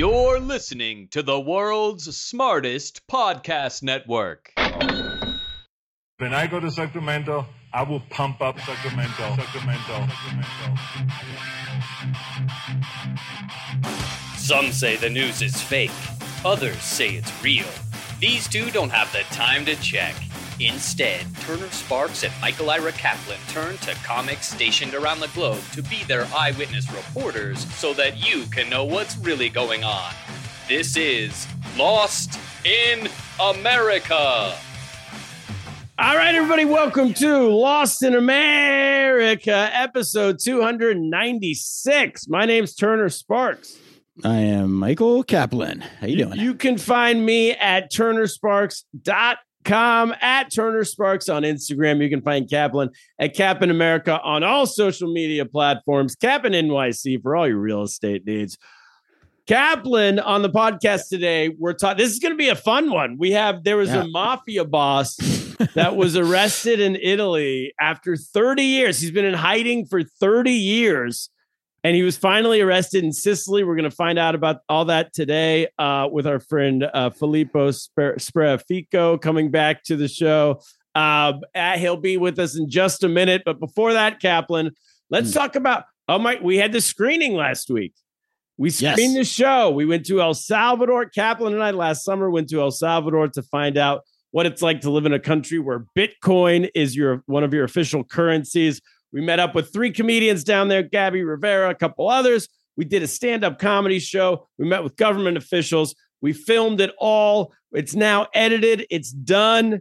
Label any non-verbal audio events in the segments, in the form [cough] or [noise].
You're listening to the world's smartest podcast network. When I go to Sacramento, I will pump up Sacramento. Sacramento. Some say the news is fake, others say it's real. These two don't have the time to check. Instead, Turner Sparks and Michael Ira Kaplan turn to comics stationed around the globe to be their eyewitness reporters so that you can know what's really going on. This is Lost in America. All right, everybody, welcome to Lost in America, episode 296. My name's Turner Sparks. I am Michael Kaplan. How you doing? You can find me at turnersparks.com, at Turner Sparks on Instagram. You can find Kaplan at Kaplan America on all social media platforms, Kaplan NYC for all your real estate needs. Kaplan on the podcast today. We're talking. This is going to be a fun one. We have there was Yeah. a mafia boss that was arrested in Italy after 30 years. He's been in hiding for 30 years, and he was finally arrested in Sicily. We're going to find out about all that today uh, with our friend uh, Filippo Sper- Spreafico coming back to the show. Uh, uh, he'll be with us in just a minute, but before that, Kaplan, let's Hmm. talk about. Oh my, we had the screening last week. We Yes. screened the show. We went to El Salvador. Kaplan and I last summer went to El Salvador to find out what it's like to live in a country where Bitcoin is your one of your official currencies. We met up with three comedians down there, Gabby Rivera, a couple others. We did a stand-up comedy show. We met with government officials. We filmed it all. It's now edited. It's done.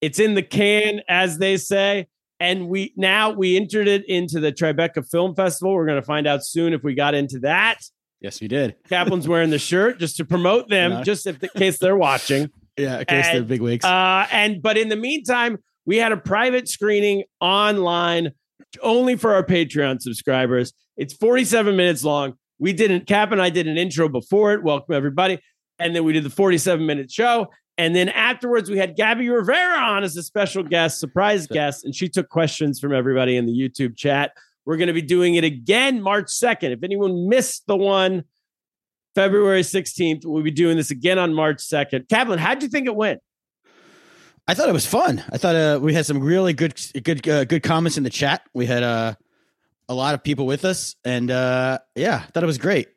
It's in the can, as they say. And we now we entered it into the Tribeca Film Festival. We're going to find out soon if we got into that. yes, we did. [laughs] Kaplan's wearing the shirt just to promote them, just if in case they're watching. [laughs] Yeah, in case they're big wigs. Uh, and but in the meantime, we had a private screening online only for our Patreon subscribers. It's 47 minutes long. We didn't Cap and I did an intro before it. Welcome everybody. And then we did the 47 minute show. And then afterwards, we had Gabby Rivera on as a special guest, surprise guest, and she took questions from everybody in the YouTube chat. We're going to be doing it again March 2nd. If anyone missed the one February 16th, we'll be doing this again on March 2nd. Kaplan, how'd you think it went? I thought it was fun. I thought uh, we had some really good, good, uh, good comments in the chat. We had uh, a lot of people with us, and uh, yeah, I thought it was great.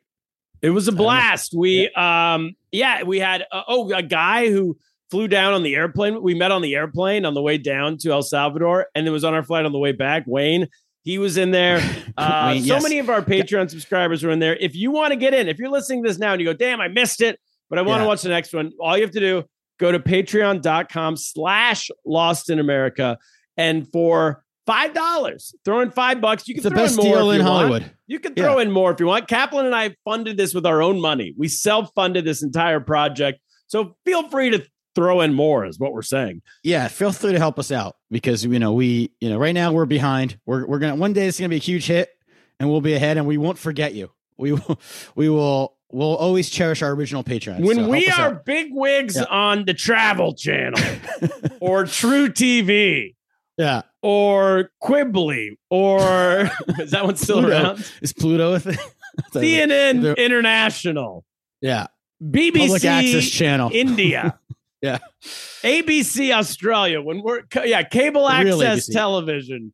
It was a blast. We um yeah, we had uh, oh a guy who flew down on the airplane. We met on the airplane on the way down to El Salvador and it was on our flight on the way back. Wayne, he was in there. [laughs] Uh, Wayne, so yes. many of our Patreon subscribers were in there. If you want to get in, if you're listening to this now and you go, damn, I missed it, but I want to Yeah. watch the next one, all you have to do, go to patreon.com slash lost in America. And for five dollars, throw in five bucks. You can It's the throw best in more deal if in you want. You can throw in more if you want. Kaplan and I funded this with our own money. We self-funded this entire project. So feel free to throw in more, is what we're saying. Yeah, feel free to help us out because you know we, you know, right now we're behind. We're we're gonna one day it's gonna be a huge hit, and we'll be ahead, and we won't forget you. We will, we will, we'll always cherish our original patrons. When So we are out. big wigs Yeah. on the Travel Channel [laughs] or True TV yeah, or Quibbly or [laughs] is that one still Pluto. around? is Pluto a thing? [laughs] CNN The- International, yeah, BBC public access channel. India. Yeah. ABC Australia. When we're yeah, cable access television.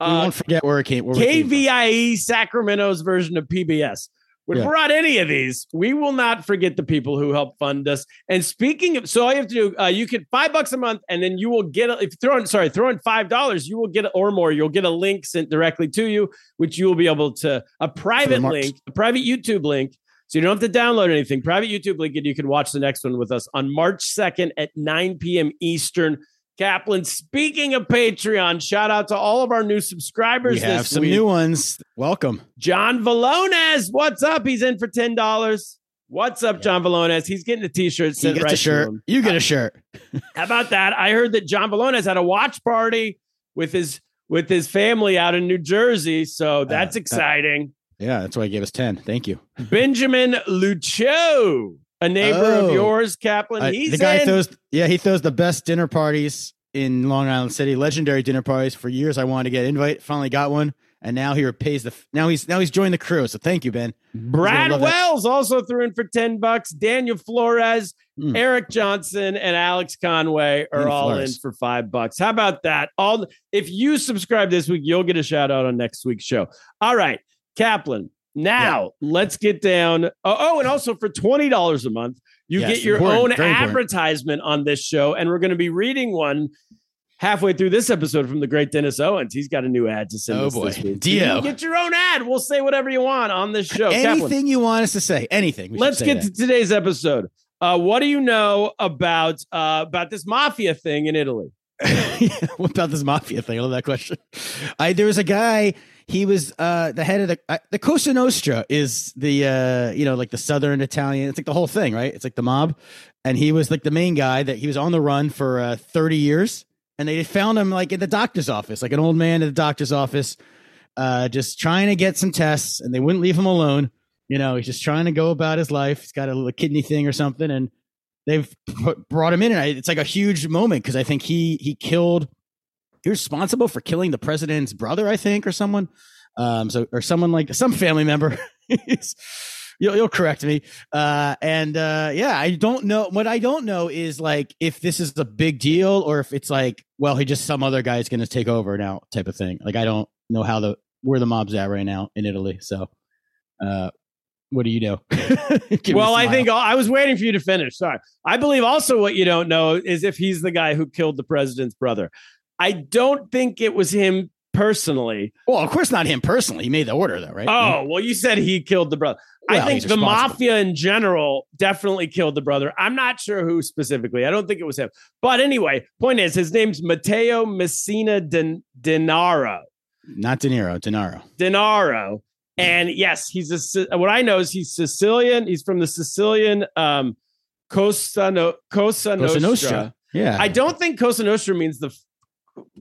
we Uh, won't forget where it came. Where we came from. KVIE E, Sacramento's version of PBS. When Yeah. we're on any of these, we will not forget the people who help fund us. And speaking of, so all you have to do, uh, you can five bucks a month, and then you will get, if you throw in, sorry, throw in five dollars, you will get or more, you'll get a link sent directly to you, which you will be able to a private link, a private YouTube link. So you don't have to download anything. Private YouTube link, and you can watch the next one with us on March 2nd at 9 p.m. Eastern. Kaplan, speaking of Patreon, shout out to all of our new subscribers We have some week. new ones. Welcome. John Valones, what's up? He's in for ten dollars. What's up, John Valones? He's getting a T-shirt You sent get right a shirt. You get a shirt. [laughs] How about that? I heard that John Valones had a watch party with his with his family out in New Jersey, so uh, that's that- exciting. Yeah, that's why he gave us 10. Thank you. [laughs] Benjamin Lucio, a neighbor Oh. of yours, Kaplan. Uh, He's the guy in. throws, yeah, he throws the best dinner parties in Long Island City, legendary dinner parties. For years, I wanted to get an invite. Finally got one, and now he repays the. Now he's now he's joined the crew. So thank you, Ben. Brad love that. Wells also threw in for 10 bucks. Daniel Flores, Mm. Eric Johnson, and Alex Conway are And all Flores. in for five bucks. How about that? All if you subscribe this week, you'll get a shout out on next week's show. All right, Kaplan. Now let's get down. Oh, oh, and also for twenty dollars a month, you Yes, get your own advertisement on this show, and we're going to be reading one halfway through this episode from the great Dennis Owens. He's got a new ad to send Oh, us boy. this week. Dio. you get your own ad. We'll say whatever you want on this show. Kaplan. Anything you want us to say? Anything? Let's say get that. to today's episode. Uh, what do you know about uh, about this mafia thing in Italy? [laughs] what about this mafia thing? I love that question. I there was a guy. He was uh, the head of the uh, the Cosa Nostra is the uh, you know like the Southern Italian. It's like the whole thing, right? It's like the mob, and he was like the main guy that he was on the run for uh, thirty years, and they found him like in the doctor's office, like an old man in the doctor's office, uh, just trying to get some tests, and they wouldn't leave him alone. You know, he's just trying to go about his life. He's got a little kidney thing or something, and they've put, brought him in, and I, it's like a huge moment because I think he he killed. He was responsible for killing the president's brother, I think, or someone, um, so or someone like some family member. [laughs] you'll, you'll correct me. Uh, and uh, yeah, I don't know. What I don't know is like if this is a big deal or if it's like, well, he just some other guy is going to take over now, type of thing. Like I don't know how the where the mob's at right now in Italy. So, uh, what do you know? [laughs] Give me a well, I think I was waiting for you to finish. Sorry. I believe also what you don't know is if he's the guy who killed the president's brother. I don't think it was him personally. Well, of course not him personally. He made the order though, right? Oh, well, you said he killed the brother. I think the mafia in general definitely killed the brother. I'm not sure who specifically. I don't think it was him. But anyway, point is, his name's Matteo Messina Den- Denaro. not De Niro, Denaro. Denaro. And yes, he's a. What I know is he's Sicilian. He's from the Sicilian um, Cosa, no- Cosa, Cosa Nostra. Nostra. Yeah, I don't think Cosa Nostra means the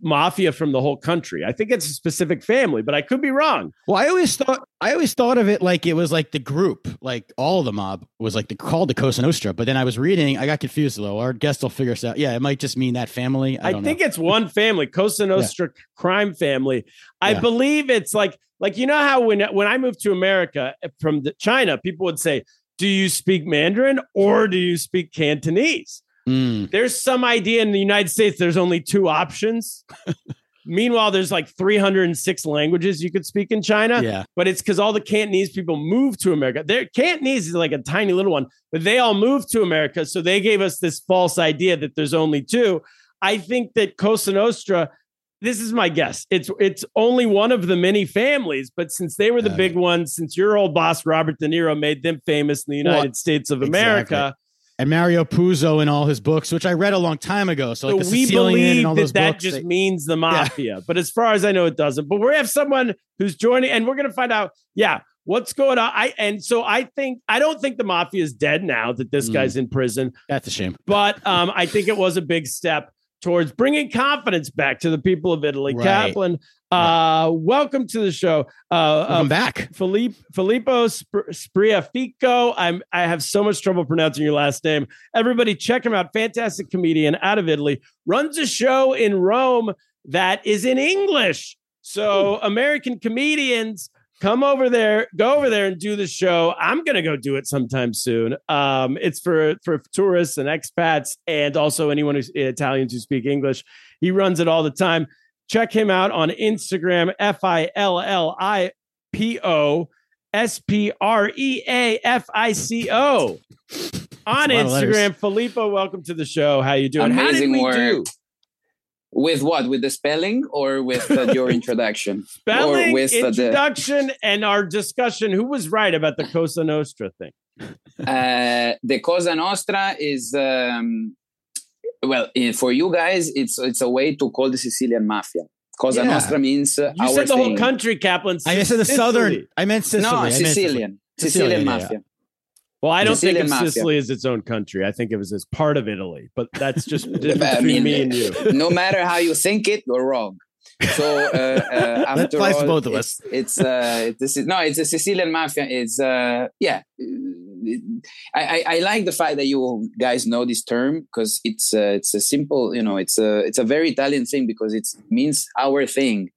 mafia from the whole country. I think it's a specific family, but I could be wrong. Well, I always thought I always thought of it like it was like the group, like all the mob was like the called the Cosa Nostra. But then I was reading, I got confused though. Our guest will figure us out. Yeah, it might just mean that family. I, I, think know. it's one family, Cosa Nostra crime family. I Yeah. believe it's like like you know how when when I moved to America eh, from the, China, people would say, "Do you speak Mandarin or do you speak Cantonese?" Mm, There's some idea in the United States there's only two options. [laughs] Meanwhile, there's like 306 languages you could speak in China, yeah, but it's because all the Cantonese people moved to America. Their Cantonese is like a tiny little one, but they all moved to America. So they gave us this false idea that there's only two. I think that Cosa Nostra, this is my guess. It's it's only one of the many families, but since they were the big ones, since your old boss Robert De Niro made them famous in the Well, United States of exactly. And Mario Puzo in all his books, which I read a long time ago. So, like so the we Sicilian believe that that books, just they- means the mafia. But as far as I know, it doesn't. But we have someone who's joining, and we're going to find out. Yeah, what's going on? I and so I think I don't think the mafia is dead now that this Mm. guy's in prison. that's a shame. But um, I think it was a big step towards bringing confidence back to the people of Italy. Right. Kaplan, uh, welcome to the show. Uh, Welcome uh, back. Felipe Filippo Sp- Spreafico. I'm I have so much trouble pronouncing your last name. Everybody check him out. Fantastic comedian out of Italy. Runs a show in Rome that is in English. So American comedians come over there, go over there and do the show. I'm gonna go do it sometime soon. Um, it's for for tourists and expats and also anyone who's Italians who speak English. He runs it all the time. Check him out on Instagram, F I L L I P O S P R E A F I C O. On That's a lot of Instagram, Filippo, welcome to the show. How you doing? How did Amazing we work. do? With what? With the spelling or with uh, your [laughs] introduction? Spelling, or with uh, the, introduction, and our discussion. Who was right about the Cosa Nostra thing? uh, the Cosa Nostra is um, well eh, for you guys. It's it's a way to call the Sicilian mafia. Cosa Yeah. Nostra means uh, You our said the thing. whole country, Kaplan. I said the Sicily. southern. I meant Sicily. No, I meant Sicily. Sicilian. Sicilian, Sicilian yeah, mafia. Well, I don't Sicilian think of mafia. Sicily as its own country. I think of it as part of Italy. But that's just [laughs] the difference I between mean, me and you. [laughs] no matter how you think it, you're wrong. So uh, uh, [laughs] That after applies to both of it's, It's uh, this is no, it's a Sicilian mafia. It's uh, yeah. I, I I like the fact that you guys know this term because it's uh, it's a simple, you know, it's a it's a very Italian thing because it means our thing.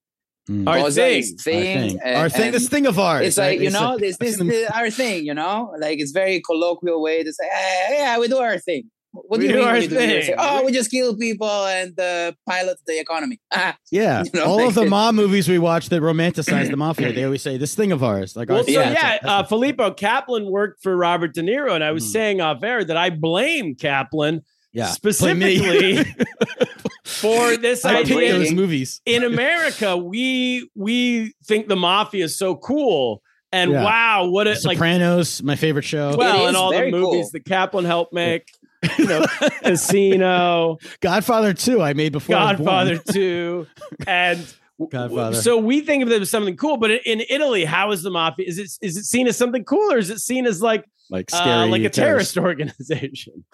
Mm. Our Cosa thing. Our thing. thing. and- Our thing. and- This thing of ours. it's like right? you know a- this this I've [laughs] is our thing you know like it's very colloquial way to say "Eh, yeah we do our thing what We do you do mean our we do thing. thing? oh we just kill people and uh, pilot the economy [laughs] Ah, Yeah, You know, all of the [laughs] mob movies we watch that romanticize the mafia, they always say this thing of ours. Like, Well, our so Yeah. yeah, uh, Filippo Kaplan worked for Robert De Niro, and I was Hmm. saying off air that I blame Kaplan yeah, specifically [laughs] for this I picked picked idea. those movies. In America, we we think the mafia is so cool, and Yeah. wow, what a like Sopranos, my favorite show. well, and all the movies cool. that Kaplan helped make, [laughs] you know, Casino, Godfather 2, I made before I was born. Godfather [laughs] Two, and Godfather. So we think of it as something cool, but in Italy, how is the mafia? Is it is it seen as something cool, or is it seen as like like uh, scary, like a terrorist [laughs] organization?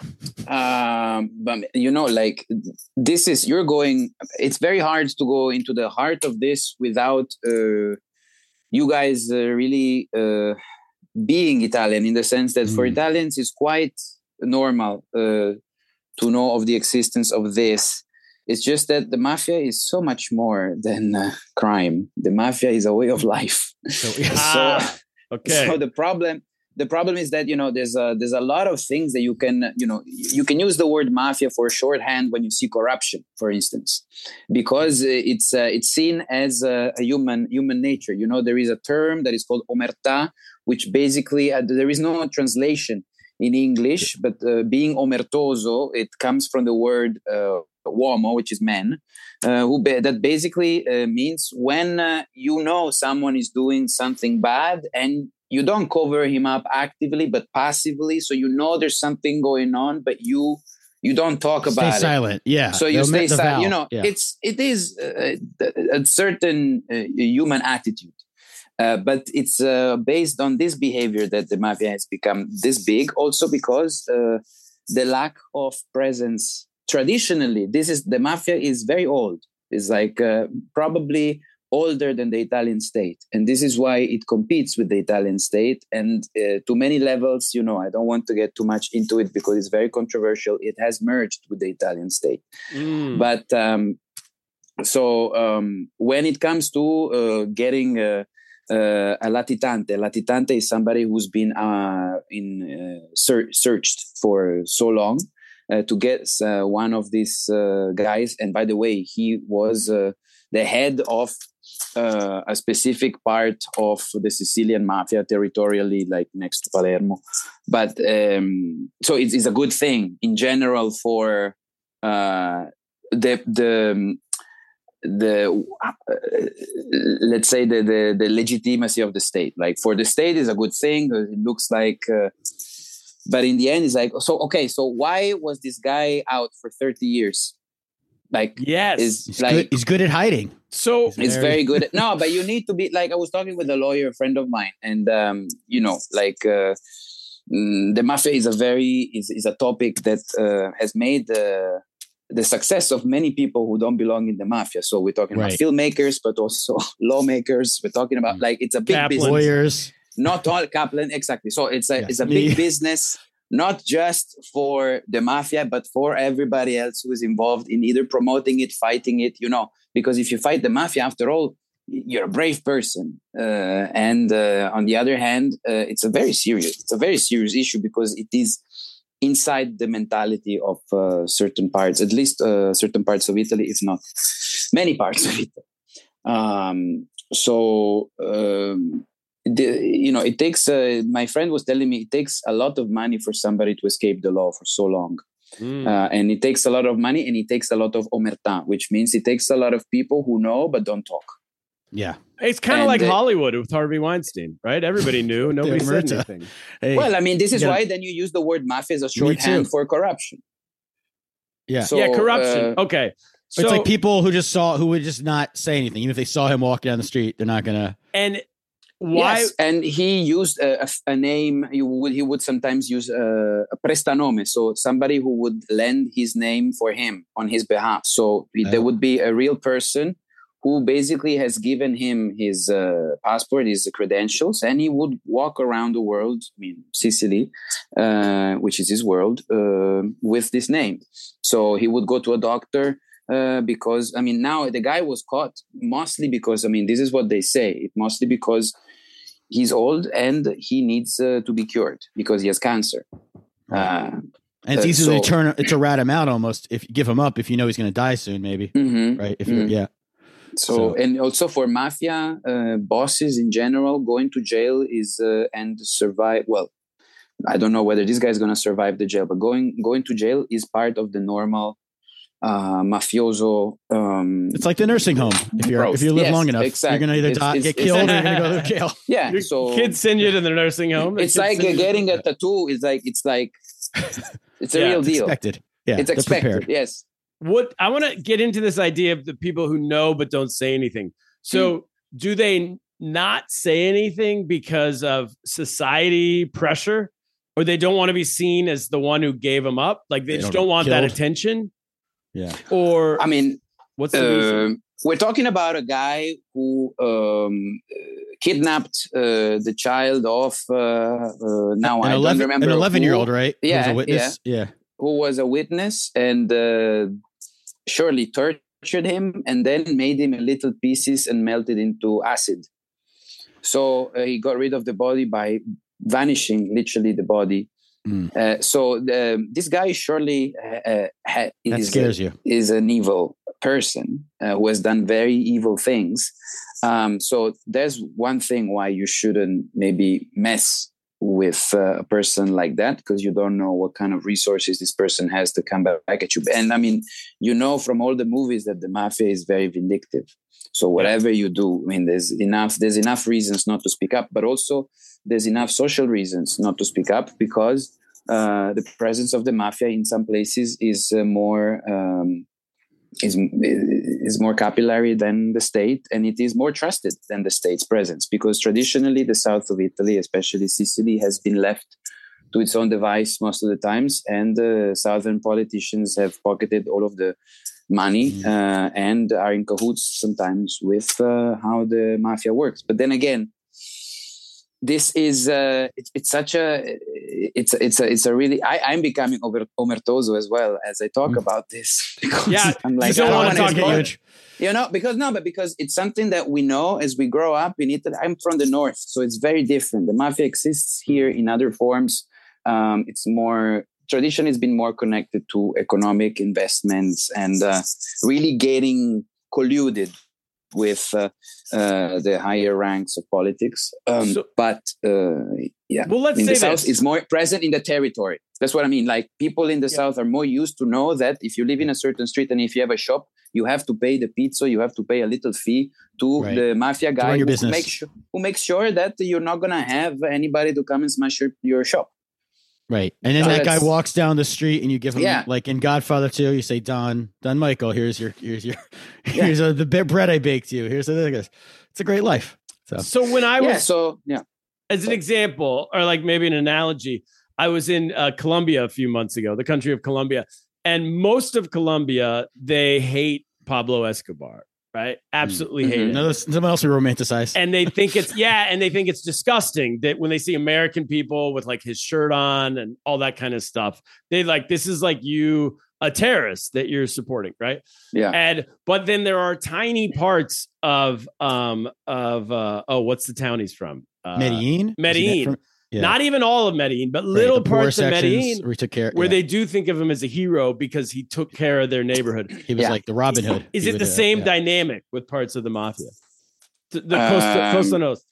um but you know like this is you're going it's very hard to go into the heart of this without uh, you guys uh, really uh, being italian in the sense that for Mm. italians it's quite normal uh, to know of the existence of this. It's just that the mafia is so much more than uh, crime. The mafia is a way of life. [laughs] So, Ah, okay. so the problem the problem is that you know there's a there's a lot of things that you can you know you can use the word mafia for shorthand when you see corruption for instance. Because it's uh, it's seen as a, a human human nature. You know there is a term that is called omerta which basically uh, there is no translation in english but uh, being omertoso it comes from the word uh, uomo which is man uh, who ba- that basically uh, means when uh, you know someone is doing something bad and you don't cover him up actively but passively so you know there's something going on but you you don't talk stay about it silent. Yeah. so you They'll stay silent you know Yeah. it's it is uh, a certain uh, human attitude uh, but it's uh, based on this behavior that the mafia has become this big also because uh, the lack of presence traditionally this is the mafia is very old. It's like uh, probably older than the italian state. And this is why it competes with the italian state. And uh, to many levels you know i don't want to get too much into it because it's very controversial. It has merged with the italian state. Mm. but um, so um, when it comes to uh, getting uh, a latitante, latitante is somebody who's been uh, in uh, ser- searched for so long uh, to get uh, one of these uh, guys. And by the way, he was the head of a specific part of the Sicilian mafia territorially, like next to Palermo. But um, so it's, it's a good thing in general for the the the uh, let's say the, the the legitimacy of the state. Like for the state is a good thing It looks like. Uh, but in the end, it's like so. Okay, so why was this guy out for thirty years? Like, yes. is He's, like good, he's good at hiding. so it's Very- very good no but you need to be like i was talking with a lawyer a friend of mine and um you know like uh, mm, the mafia is a very is, is a topic that uh, has made uh, the success of many people who don't belong in the mafia so we're talking Right. about filmmakers but also [laughs] lawmakers we're talking about like it's a big Kaplan. business Lawyers. not all Kaplan exactly so it's a Yeah. it's a Me. big business not just for the mafia but for everybody else who is involved in either promoting it fighting it you know because if you fight the mafia after all you're a brave person uh, and uh, on the other hand uh, it's a very serious it's a very serious issue because it is inside the mentality of uh, certain parts at least uh, certain parts of italy if not many parts of italy. Um, so um, the, you know it takes uh, my friend was telling me it takes a lot of money for somebody to escape the law for so long. Mm. uh, and it takes a lot of money and it takes a lot of omerta which means it takes a lot of people who know but don't talk Yeah. it's kind of like the- Hollywood with Harvey Weinstein, right? Everybody knew, [laughs] nobody said anything. Hey, well i mean this is you gotta- why then you use the word mafia as a Me shorthand for corruption yeah. so yeah, corruption. uh, okay, so it's like people who just saw who would just not say anything, even if they saw him walking down the street, they're not gonna. and why? Yes, and he used a, a- a name. He would he would sometimes use a, a prestanome, so somebody who would lend his name for him on his behalf. So Oh. there would be a real person who basically has given him his uh, passport, his credentials, and he would walk around the world, I mean Sicily, uh, which is his world, uh, with this name. So he would go to a doctor uh, because I mean now the guy was caught mostly because I mean this is what they say it mostly because he's old and he needs uh, to be cured because he has cancer. Uh, And it's easy to so- turn to rat him out almost if you give him up if you know he's gonna die soon, maybe. mhm. Right? If you're Mm. yeah. So, So- and also for mafia uh, bosses in general, going to jail is uh, and survive. Well, I don't know whether this guy is going to survive the jail, but going going to jail is part of the normal uh, mafioso. Um, It's like the nursing home. If you're Growth. if you live Yes, long enough, exactly. you're gonna either It's- die, it's- get it's- killed or you're gonna go to jail. [laughs] yeah, Your so kids send you to the nursing home. it's like send you to- getting a tattoo. It's like it's like it's a Yeah, real It's deal. expected. Yeah, it's expected. prepared. Yes. What I want to get into this idea of the people who know but don't say anything. So, Hmm. do they not say anything because of society pressure, or they don't want to be seen as the one who gave them up? Like they, They just don't don't want that attention, Yeah. or I mean, what's the reason? Um, we're talking about a guy who um, uh, kidnapped uh, the child of uh, uh, now An I 11, don't remember an 11 year old, right? Who was Yeah, a witness. Yeah. Who was a witness and uh, surely tortured him and then made him in little pieces and melted into acid. So uh, he got rid of the body by vanishing literally the body. Mm. Uh, so the, this guy surely uh, uh, ha- is- scares you. is an evil person uh, who has done very evil things. Um, so there's one thing why you shouldn't maybe mess with uh, a person like that because you don't know what kind of resources this person has to come back at you. And I mean, you know from all the movies that the mafia is very vindictive. So whatever you do, I mean, there's enough there's enough reasons not to speak up, but also there's enough social reasons not to speak up because uh, the presence of the mafia in some places is uh, more um, is is more capillary than the state, and it is more trusted than the state's presence because traditionally the south of Italy, especially Sicily, has been left to its own device most of the times, and the southern politicians have pocketed all of the money Mm. uh, and are in cahoots sometimes with uh, how the mafia works. But then again, this is uh, it, it's such a it's it's a it's a really I, I'm becoming over omertoso as well as I talk Mm. about this [laughs] because Yeah, I'm like you don't I wanna wanna talk explore- huge. you know because no but because it's something that we know as we grow up in italy i'm from the north so it's very different the mafia exists here in other forms um, it's more tradition has been more connected to economic investments and uh, really getting colluded with uh, uh, the higher ranks of politics um, So- but uh, yeah Well, let's in the south this. is more present in the territory that's what i mean like people in the Yeah. south are more used to know that if you live in a certain street and if you have a shop you have to pay the pizza you have to pay a little fee to Right. the mafia guy who sure who makes sure that you're not gonna have anybody to come and smash your, your shop Right. And then So that guy walks down the street and you give him Yeah. like in Godfather 2, you say, Don, Don Michael, here's your here's your [laughs] Yeah. here's uh the bread I baked you. Here's the thing. It's a great life. So So when I was yeah so yeah as an example, or like maybe an analogy, I was in uh, Colombia a few months ago, the country of Colombia, and most of Colombia they hate Pablo Escobar, right? Absolutely hate Mhm. it. no, someone else we romanticize. And they think it's [laughs] yeah, and they think it's disgusting that when they see American people with like his shirt on and all that kind of stuff, they like this is like you a terrorist that you're supporting, right? yeah And but then there are tiny parts of um of uh oh what's the town he's from? Uh, Medellin? Medellin. from- yeah. Not even all of Medellin, but Right, little the parts of sections Medellin where took care where yeah. they do think of him as a hero because he took care of their neighborhood. he was Yeah. like the Robin Hood. Is He it the uh, same yeah. dynamic with parts of the mafia? The, the Costa, Um, Costa Nostra.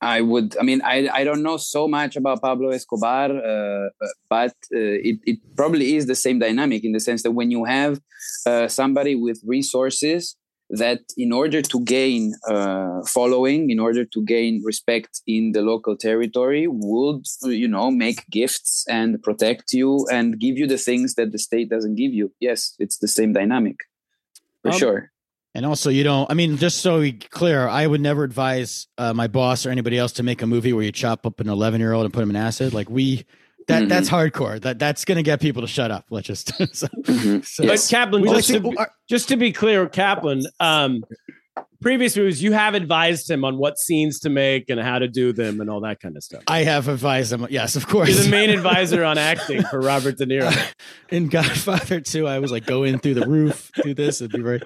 I would. I mean, I I don't know so much about Pablo Escobar, uh, but uh, it it probably is the same dynamic in the sense that when you have uh, somebody with resources that in order to gain uh, following in order to gain respect in the local territory would you know make gifts and protect you and give you the things that the state doesn't give you yes it's the same dynamic for Um, sure And also, you don't. I mean, just so we clear, I would never advise uh, my boss or anybody else to make a movie where you chop up an 11 year old and put him in acid. Like we, that Mhm. that's hardcore. That that's gonna get people to shut up. Let's just. [laughs] so, Mhm. so- But Kaplan, We like just, to, to- be, just to be clear, Kaplan, um, previous movies, you have advised him on what scenes to make and how to do them and all that kind of stuff. I have advised him. Yes, of course. You're the main [laughs] advisor on acting for Robert De Niro. [laughs] in Godfather 2, I was like, go in through the roof, do this. It'd be very.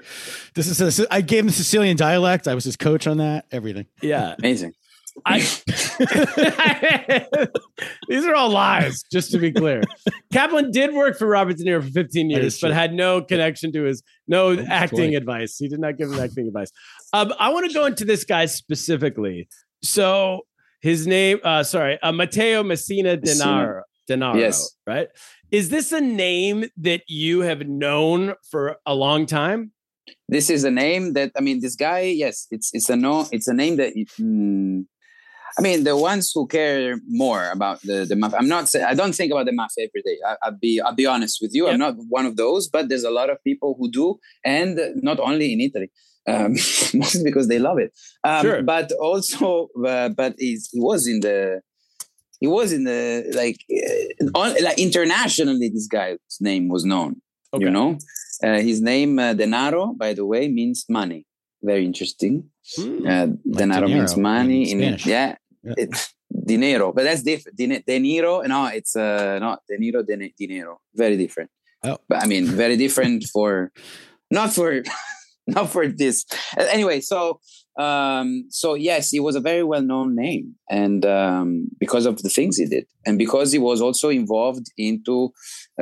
This is. A, I gave him the Sicilian dialect. I was his coach on that. Everything. Yeah. amazing I [laughs] These are all lies, just to be clear. Kaplan did work for Robert De Niro for 15 years, but had no connection to his no acting boy. advice. He did not give him acting advice. Um, I want to go into this guy specifically. So his name, uh, sorry, uh, Matteo Messina Denaro. Denaro, Yes. right? Is this a name that you have known for a long time? this is a name that i mean this guy yes it's it's a no it's a name that mm, i mean the ones who care more about the the mafia i'm not say, i don't think about the mafia every day. I, i'll be i'll be honest with you. I'm not one of those but there's a lot of people who do and not only in italy um, [laughs] mostly because they love it. Um, Sure. but also uh, but he's, he was in the he was in the like uh, on, like internationally this guy's name was known Okay. you know? Uh, his name uh, denaro by the way means money. Very interesting. Hmm. uh, denaro means money in in, yeah, Yeah. It, dinero but that's different Dine, de niro no it's uh not de niro de, dinero very different Oh. but i mean very different for not for [laughs] not for this anyway so um so yes it was a very well-known name and um because of the things he did and because he was also involved into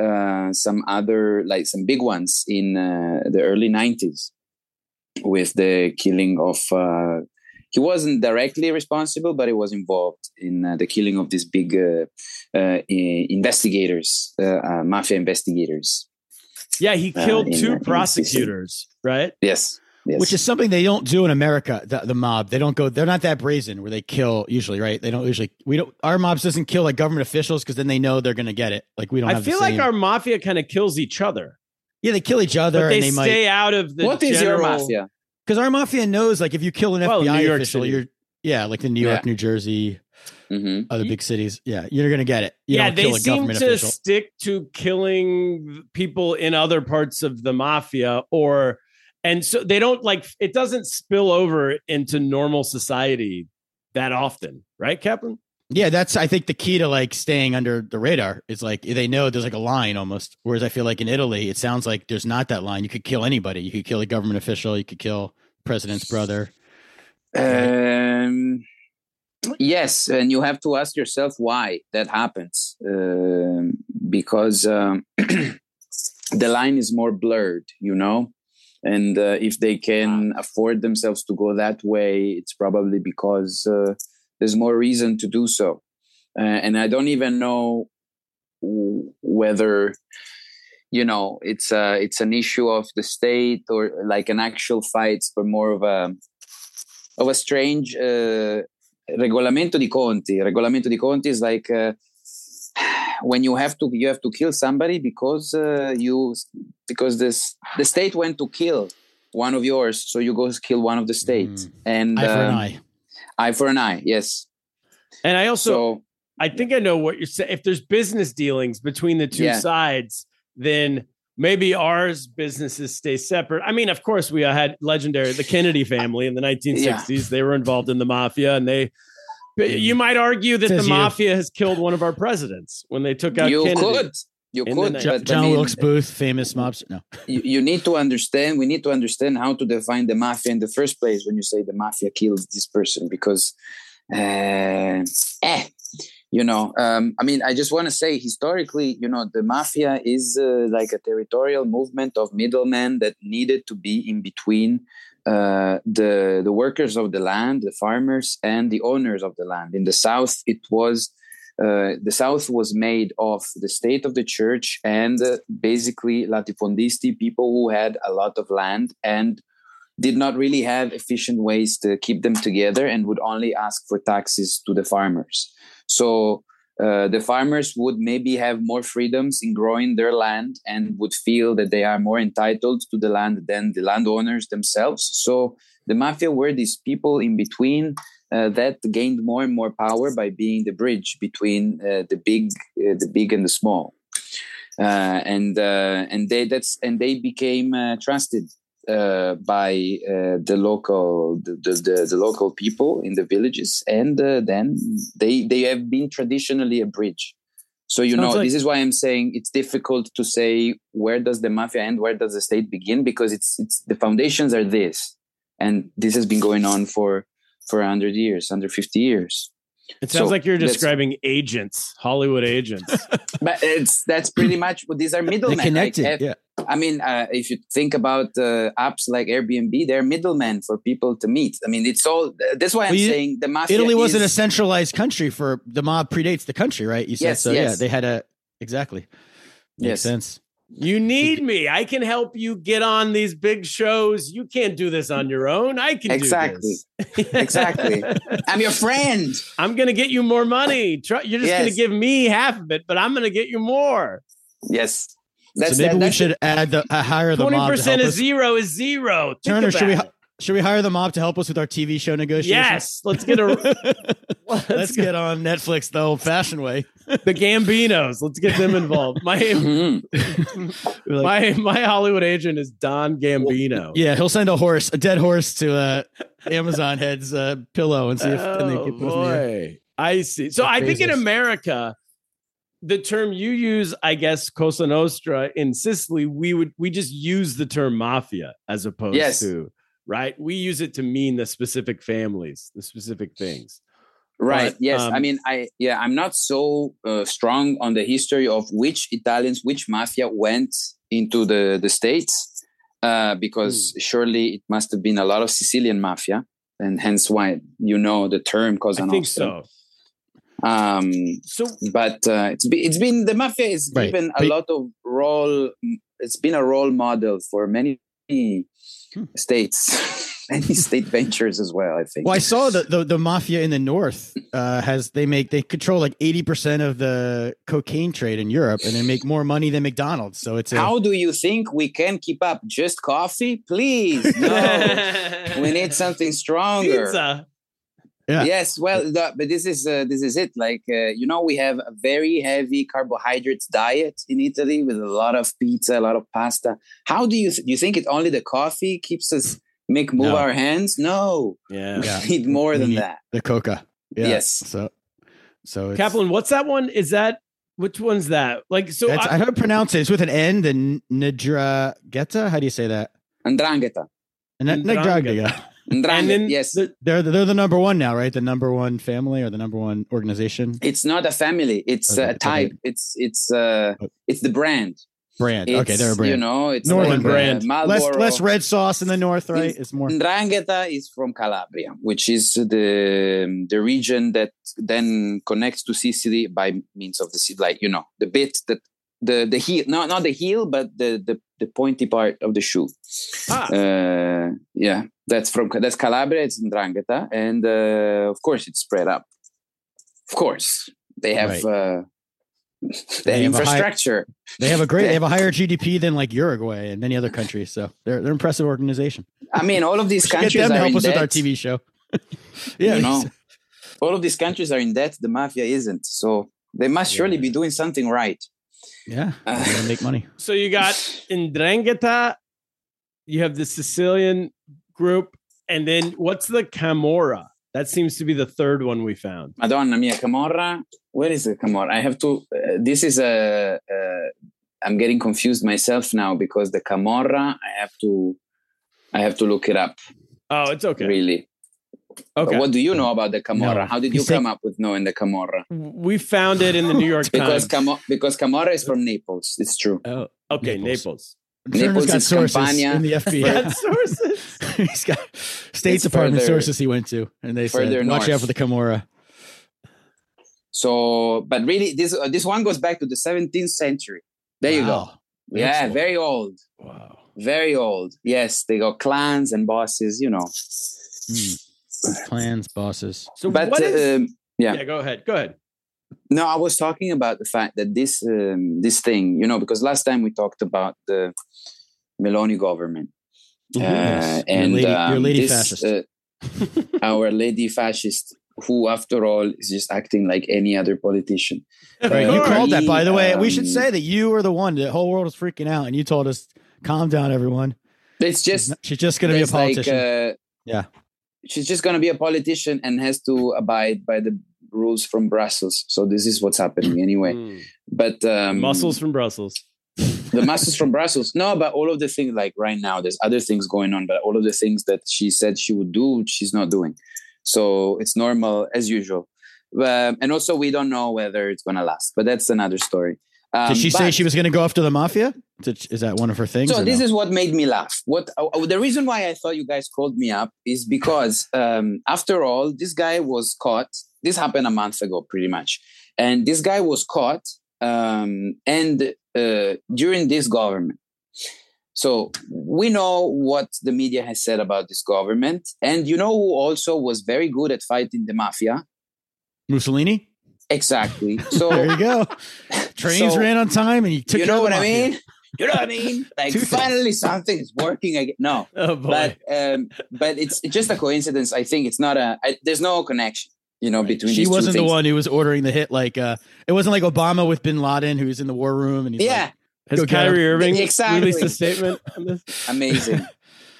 uh some other like some big ones in uh, the early 90s with the killing of uh he wasn't directly responsible but he was involved in uh, the killing of these big uh, uh, investigators uh, uh, mafia investigators Yeah, he Uh, killed in- two in prosecutors, right? yes yes Which is something they don't do in America. The, the mob, they don't go. They're not that brazen where they kill usually, right? They don't usually. We don't. Our mobs doesn't kill like government officials because then they know they're going to get it. Like we don't. I have the feel like our mafia kind of kills each other, yeah, they kill each other but they, and they might stay out of the. what is your general- mafia because our mafia knows like if you kill an Well, FBI New York official, City. you're yeah, like the New York, Yeah. New Jersey, Mhm. other big cities. Yeah, you're going to get it. You yeah, don't they kill a seem to official. stick to killing people in other parts of the mafia, or and so they don't like it doesn't spill over into normal society that often, right, Kaplan? Yeah, that's I think the key to like staying under the radar is like they know there's like a line almost. Whereas I feel like in Italy, it sounds like there's not that line. You could kill anybody. You could kill a government official. You could kill president's brother. Um, yes, and you have to ask yourself why that happens. Um, because um, [clears throat] the line is more blurred, you know? And uh, if they can afford themselves to go that way, it's probably because uh, there's more reason to do so. Uh, and I don't even know whether you know it's a it's an issue of the state or like an actual fight, but more of a of a strange uh, regolamento di conti. Regolamento di conti is like uh, when you have to you have to kill somebody because uh, you because this the state went to kill one of yours, so you go kill one of the states Mm. and Eye for an um, eye. Eye for an eye. Yes. And I also So I think I know what you're saying. If there's business dealings between the two Yeah. sides, then maybe ours businesses stay separate. I mean, of course, we uh, had legendary the Kennedy family in the 1960s. They were involved in the mafia, and they. but mm. You might argue that Says the you. mafia has killed one of our presidents when they took out you Kennedy. could. You could, but I John mean, Wilkes Booth, famous mobster. No, you, you need to understand we need to understand how to define the mafia in the first place when you say the mafia kills this person because uh, eh, you know um, i mean i just want to say historically you know the mafia is uh, like a territorial movement of middlemen that needed to be in between uh, the the workers of the land, the farmers, and the owners of the land. In the south, it was uh, the south was made of the state of the church and uh, basically latifondisti, people who had a lot of land and did not really have efficient ways to keep them together and would only ask for taxes to the farmers. So uh, the farmers would maybe have more freedoms in growing their land and would feel that they are more entitled to the land than the landowners themselves. So the mafia were these people in between uh, that gained more and more power by being the bridge between uh, the big, uh, the big and the small. Uh, and and they that's and they became trusted uh, by uh, the local the, the, the, local people in the villages. And uh, then they they have been traditionally a bridge. So you Sounds know like- this is why i'm saying it's difficult to say where does the mafia end where does the state begin because it's it's the foundations are this. And this has been going on for for 100 years 150 years it sounds so like you're describing agents, Hollywood agents. [laughs] but it's that's pretty much what these are middlemen. connected, like, yeah. I mean, uh, if you think about uh, apps like Airbnb, they're middlemen for people to meet. I mean, it's all. That's why I'm well, you, saying the mafia. Italy wasn't a centralized country for the mob predates the country, right? You said yes, so. Yes. Yeah, they had a exactly. Makes yes. sense. You need me. I can help you get on these big shows. You can't do this on your own. I can exactly. [laughs] exactly. I'm your friend. I'm going to get you more money. You're just yes. going to give me half of it, but I'm going to get you more. Yes. That's, so maybe that, we should add the uh, hire the 20% of us. zero is zero. Think Turner, should we it. Should we hire the mob to help us with our TV show negotiations? Yes, let's get a [laughs] let's, let's get on Netflix the old fashioned way. The Gambinos, let's get them involved. My [laughs] my my Hollywood agent is Don Gambino. Yeah, he'll send a horse, a dead horse, to uh, Amazon head's uh, pillow and see if oh, and they can boy. I see. So I think in America, the term you use, I guess, Cosa Nostra in Sicily, we would we just use the term mafia as opposed yes. to right. We use it to mean the specific families, the specific things. Right. But, yes. um, I mean, I yeah, I'm not so uh, strong on the history of which Italians, which mafia went into the the states, uh, because Hmm. surely it must have been a lot of Sicilian mafia, and hence why you know the term Cosa I think so. Um, So but uh, it's been it's been the mafia is Right. given a But- lot of role. It's been a role model for many Hmm. states, [laughs] many state [laughs] ventures as well. I think. Well, I saw the, the the mafia in the north uh, has they make they control like eighty percent of the cocaine trade in Europe, and they make more money than McDonald's. So it's a, How do you think we can keep up? Just coffee, please. No, [laughs] we need something stronger. Pizza. Yeah. Yes, well, the, but this is uh, this is it. Like uh, you know, we have a very heavy carbohydrates diet in Italy with a lot of pizza, a lot of pasta. How do you th- you think it only the coffee keeps us make move No. our hands? No, Yeah. we Yeah. need more We than need that. the coca. Yeah. Yes. So so it's, Kaplan, what's that one? Is that which one's that? Like so I- I, don't pronounce it. It's with an N. The Ndragetta. How do you say that? Andrangheta, N- Ndrangheta. Ndragetta. Andrangheta. And then yes, They're they're the number one now, right? The number one family or the number one organization it's not a family. It's Okay, a okay. type. It's it's uh it's the brand. brand. It's, okay, they're a brand. You know, it's Northern like, uh, brand. less less red sauce in the north, right? It's- It's more. Ndrangheta is from Calabria, which is the the region that then connects to Sicily by means of the sea, like you know the bit that the the heel, not not the heel, but the the, the pointy part of the shoe. Ah. Uh, yeah, that's from that's Calabria. It's Ndrangheta, and uh, of course it's spread up. Of course, they have. Uh, [laughs] they, They have have high- infrastructure. They have a great. They have a [laughs] higher GDP than like Uruguay and many other countries. So they're they're an impressive organization. I mean, all of these [laughs] We countries get them to are help in us with our. TV show. yeah, you know, all of these countries are in debt. The mafia isn't. So they must surely Yeah. be doing something right. yeah. Uh, They make money. So you got Ndrangheta, you have the Sicilian group, and then what's the Camorra? That seems to be the third one we found. Madonna mia, Camorra. Where is the Camorra? I have to. Uh, this is a. Uh, I'm getting confused myself now because the Camorra. I have to. I have to look it up. Oh, it's okay. Really. Okay. What do you know about the Camorra? No. How did You you say- come up with knowing the Camorra? we found it in the New York [laughs] Because Times. Camo- because Camorra is from Naples. It's true. Oh, okay, Naples. Naples. Turner's Naples got sources Campania. in the FBI. Got [laughs] sources. [laughs] He's got State It's Department further- sources he went to, and they said, further "Watch out for the Camorra." So, but really, this uh, this one goes back to the 17th century. There you go. Yeah, old. very old, Wow. very old. Yes, they got clans and bosses, you know. Hmm. Plans, bosses. So But what is? um, yeah. yeah, go ahead. Go ahead. No, I was talking about the fact that this um, this thing, you know, because last time we talked about the Meloni government, uh, Yes. Your and lady- your um, lady this, fascist. uh, [laughs] our lady fascist, who after all is just acting like any other politician. Right, Uh, you called that, by the way. we should um, say that you were the one. The whole world was freaking out, and you told us, "Calm down, everyone." It's She's, just not- she's just going to be a there's like, politician. uh, Yeah. she's just going to be a politician and has to abide by the rules from Brussels. So this is what's happening anyway. Mm. But um, Muscles from Brussels. [laughs] the muscles from Brussels. No, but all of the things like right now, there's other things going on, but all of the things that she said she would do, she's not doing. So it's normal as usual. Um, and also, we don't know whether it's going to last, but that's another story. Um, Did she say she was going to go after the mafia? Is that one of her things? So this no? is what made me laugh. What uh, the reason why I thought you guys called me up is because um, after all, this guy was caught. This happened a month ago, pretty much, and this guy was caught. Um, and uh, during this government, so we know what the media has said about this government, and you know who also was very good at fighting the mafia. Mussolini. Exactly. [laughs] So There you go. [laughs] Trains So- ran on time, and you took. you know what I mafia. mean? You know what I mean? [laughs] Like finally something is working again. No, Oh boy. but um, but it's it's just a coincidence. I think it's not a. I, there's no connection, you know, Right. between She these wasn't two the one who was ordering the hit. Like, uh, it wasn't like Obama with Bin Laden, who was in the war room, and he's Yeah, like, Has go. Kyrie Irving Exactly. released a statement on this? amazing.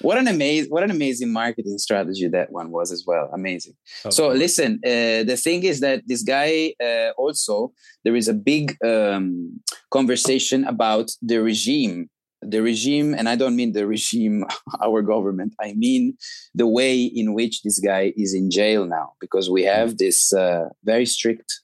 What an amazing what an amazing marketing strategy that one was as well. Amazing. Oh, So listen, uh, the thing is that this guy uh, also there is a big um, conversation about the regime. The regime, and I don't mean the regime, [laughs] our government. I mean the way in which this guy is in jail now, because we have this uh, very strict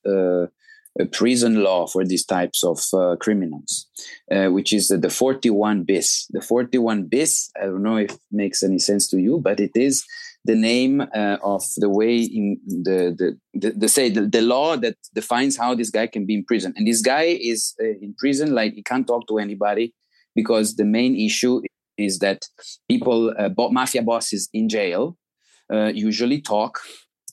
uh, uh, prison law for these types of uh, criminals, uh, which is the 41 bis. The 41 bis. I don't know if it makes any sense to you, but it is the name uh, of the way in the the, the, the say the, the law that defines how this guy can be in prison and this guy is uh, in prison like he can't talk to anybody because the main issue is that people uh, mafia bosses in jail uh, usually talk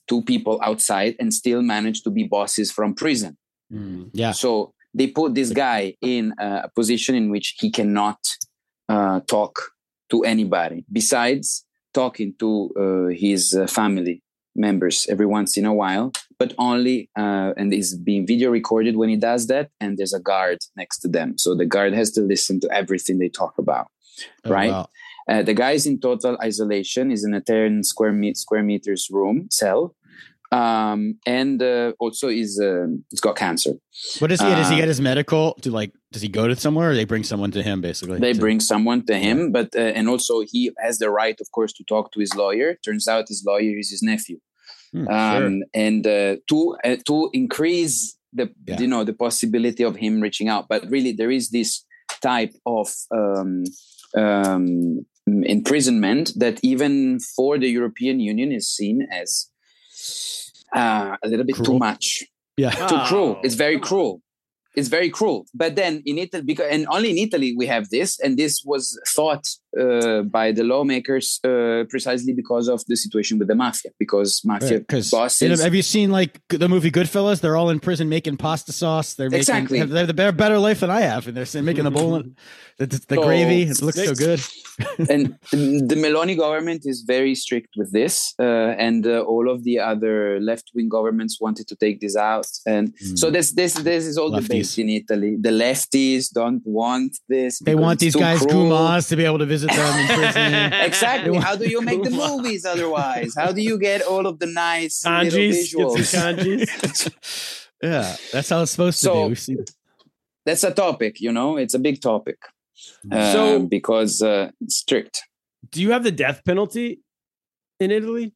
to people outside and still manage to be bosses from prison Mm, yeah, so they put this guy in a position in which he cannot uh, talk to anybody besides talking to uh, his uh, family members every once in a while, but only, uh, and is being video recorded when he does that. And there's a guard next to them. So the guard has to listen to everything they talk about. Oh, right? wow. Uh, the guy is in total isolation. Is in a 10 square, me- square meters room cell. Um, and uh, also is uh, he's got cancer. What does he? does he Uh, get his medical? To like? Does he go to somewhere, or they bring someone to him? Basically, they to- bring someone to him but uh, and also he has the right of course to talk to his lawyer turns out his lawyer is his nephew Hmm, um, sure. and uh, to uh, to increase the Yeah. you know the possibility of him reaching out but really there is this type of um, um, imprisonment that even for the european union is seen as uh, a little bit too much Yeah, too cruel. Oh, It's very cruel. It's very cruel. But then in Italy, because and only in Italy we have this, and this was thought uh, by the lawmakers uh, precisely because of the situation with the mafia, because mafia because bosses. have you seen like the movie Goodfellas? They're all in prison making pasta sauce. They're making, Exactly. They have the better, better life than I have, and they're making the bowl. [laughs] The, the, the So- gravy it looks so good. [laughs] and the, the Meloni government is very strict with this, uh, and uh, all of the other left-wing governments wanted to take this out, and Mm. so this this this is all debate Lefties. in Italy. The lefties don't want this. They want these guys gumas to be able to visit them in prison. [laughs] Exactly. How do you make the [laughs] movies otherwise? How do you get all of the nice little Kanjis. Get some visuals? kanjis. [laughs] yeah, that's how it's supposed to be. We've seen That's a topic, you know. It's a big topic uh, So- because uh, strict. Do you have the death penalty in Italy?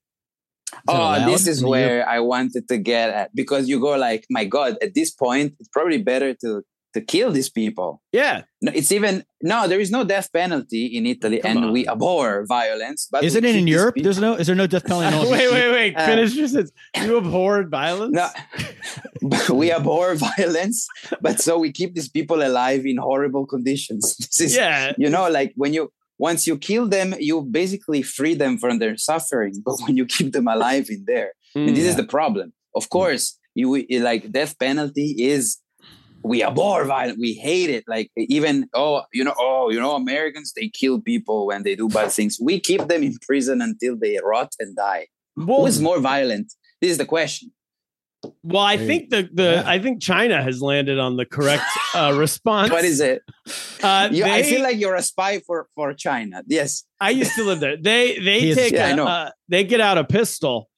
that Oh, this is where I wanted to get at because you go like, my God, at this point, it's probably better to to kill these people. Yeah. No, it's even no. There is no death penalty in Italy, Come and on. we abhor violence. But Isn't it in Europe? people- There's no. Is there no death penalty? [laughs] wait, wait, wait. Uh, Finish your sentence. [laughs] You abhor violence? No, [laughs] we abhor violence, but so we keep these people alive in horrible conditions. This is, Yeah. you know, like when you once you kill them, you basically free them from their suffering. But when you keep them alive in there, and this is the problem. Of course, you like death penalty is we abhor violence. We hate it. Like even oh, you know, oh, you know, Americans they kill people when they do bad things. We keep them in prison until they rot and die. Well, Who is more violent? This is the question. well, I think the the Yeah. I think China has landed on the correct uh, [laughs] response. What is it? Uh, You, I feel like you're a spy for for China. Yes. I used to live there. They they He take Yeah, I a, know. uh, they get out a pistol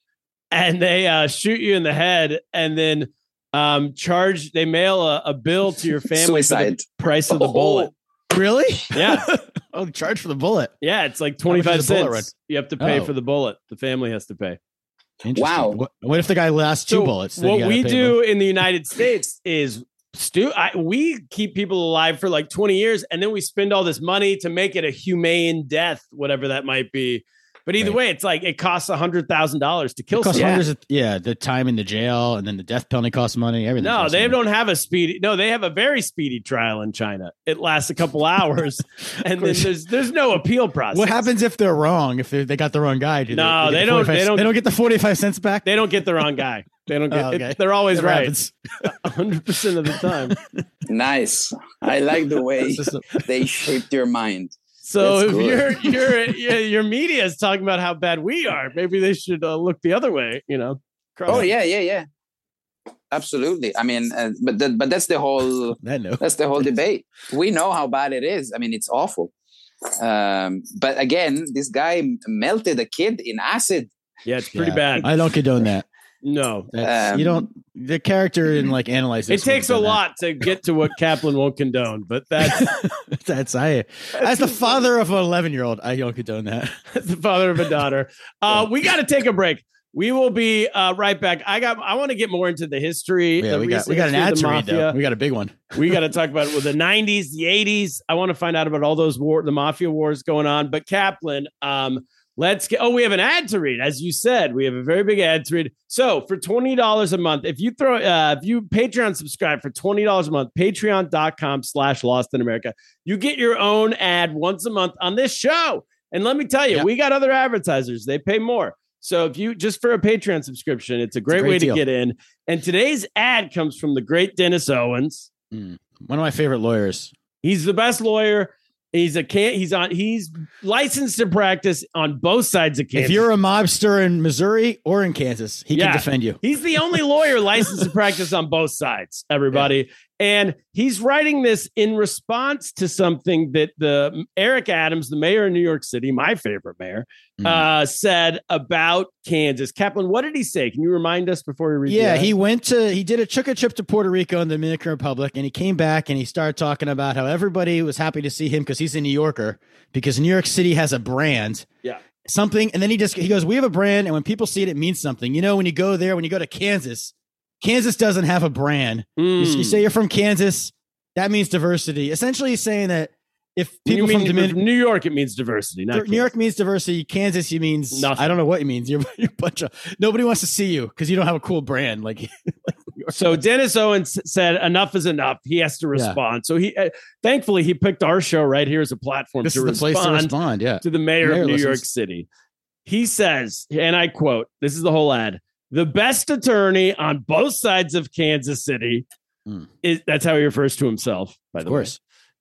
and they uh, shoot you in the head and then um, charge. They mail a, a bill to your [laughs] family for Suicide. the price of the Oh. bullet. Really? Yeah, [laughs] oh, charge for the bullet. yeah, it's like twenty five is the cents. You have to pay Oh. for the bullet. The family has to pay. Wow. What, what if the guy lasts two So bullets? What we do both? in the United States is stu- I, we keep people alive for like 20 years and then we spend all this money to make it a humane death, whatever that might be. But either Right. way, it's like it costs a hundred thousand dollars to kill It costs someone. hundreds of, yeah, the time in the jail and then the death penalty costs money. Everything. No, costs they money. don't have a speedy. No, they have a very speedy trial in China. It lasts a couple [laughs] hours, and then there's there's no appeal process. What happens if they're wrong? If they, they got the wrong guy? Do No, get they the don't- they don't- They don't get the forty-five cents back. They don't get the wrong guy. They don't get. [laughs] Oh, okay. it, they're always Never right, [laughs] hundred percent of the time. Nice. I like the way It's just a- they shaped your mind. So That's if good. your your your your media is talking about how bad we are, maybe they should uh, look the other way. You know. Cross- Oh yeah, yeah, yeah. Absolutely. I mean, uh, but that, but that's the whole [laughs] that's the whole [laughs] debate. We know how bad it is. I mean, it's awful. Um, but again, this guy melted a kid in acid. Yeah, it's pretty Yeah. bad. I don't condone that. No, That's, you Um, don't. The character in like analyze. it takes a wouldn't lot to get to what Kaplan won't condone, but that's done [laughs] that. That's I. As the father of an eleven-year-old, I don't condone that. [laughs] the father of a daughter. Uh, we got to take a break. We will be uh, right back. I got. I want to get more into the history. Yeah, the we got we got an ad to read though. We got a big one. we got to [laughs] talk about it with the 90s, the 80s. I want to find out about all those war, the mafia wars going on. But Kaplan, um, let's get. Oh, we have an ad to read, as you said. We have a very big ad to read. So for twenty dollars a month, if you throw, uh, if you Patreon subscribe for twenty dollars a month, Patreon.com/slash Lost in America, you get your own ad once a month on this show. And let me tell you, Yep. we got other advertisers. They pay more. So if you just for a Patreon subscription, it's a great, great way deal. to get in. And today's ad comes from the great Dennis Owens. One of my favorite lawyers. He's the best lawyer. He's a can he's on he's licensed to practice on both sides of Kansas. If you're a mobster in Missouri or in Kansas, he Yeah. can defend you. he's the only lawyer licensed to [laughs] practice on both sides, everybody. And he's writing this in response to something that the Eric Adams, the mayor of New York City, my favorite mayor, Mm. uh, said about Kansas. Kaplan, what did he say? Can you remind us before we read? Yeah, he went to he did a took a trip to Puerto Rico and the Dominican Republic, and he came back and he started talking about how everybody was happy to see him because he's a New Yorker because New York City has a brand. Yeah. Something, and then he just he goes, "We have a brand, and when people see it, it means something." You know, when you go there, when you go to Kansas, Kansas doesn't have a brand. You, Mm. you say you're from Kansas, that means diversity. Essentially, he's saying that if people mean from Dominican New York, it means diversity. Not New York means diversity. Kansas, he means Nothing. I don't know what he means. [laughs] You're, you're a bunch of nobody wants to see you because you don't have a cool brand. Like, [laughs] So Dennis Owens said, "Enough is enough." He has to Yeah. respond. So he, uh, thankfully, he picked our show right here as a platform this to the place to respond respond. Yeah, to the mayor, Mayor of New listens. York City. He says, and I quote: "This is the whole ad. The best attorney on both sides of Kansas City Hmm. is that's how he refers to himself. By of the way,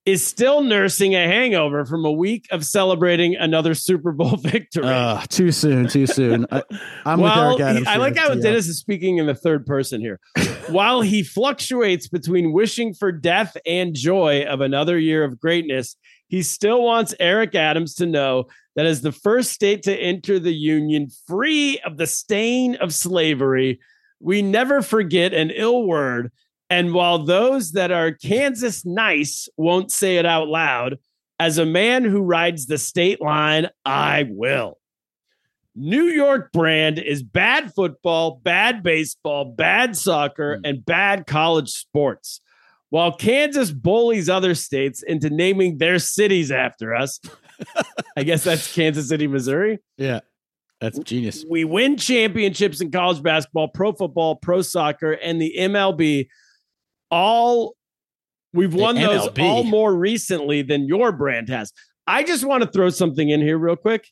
is still nursing a hangover from a week of celebrating another Super Bowl [laughs] victory." Uh, too soon. Too soon. I, I'm well, with Eric Adams. he- I like how yeah. Dennis is speaking in the third person here. [laughs] While he fluctuates between wishing for death and joy of another year of greatness, he still wants Eric Adams to know that as the first state to enter the Union free of the stain of slavery, we never forget an ill word. And while those that are Kansas nice won't say it out loud, as a man who rides the state line, I will. New York brand is bad football, bad baseball, bad soccer, Mm. and bad college sports. While Kansas bullies other states into naming their cities after us. [laughs] I guess that's Kansas City, Missouri. Yeah. That's genius. We win championships in college basketball, pro football, pro soccer, and the MLB. All we've won The those MLB. all more recently than your brand has. I just want to throw something in here real quick.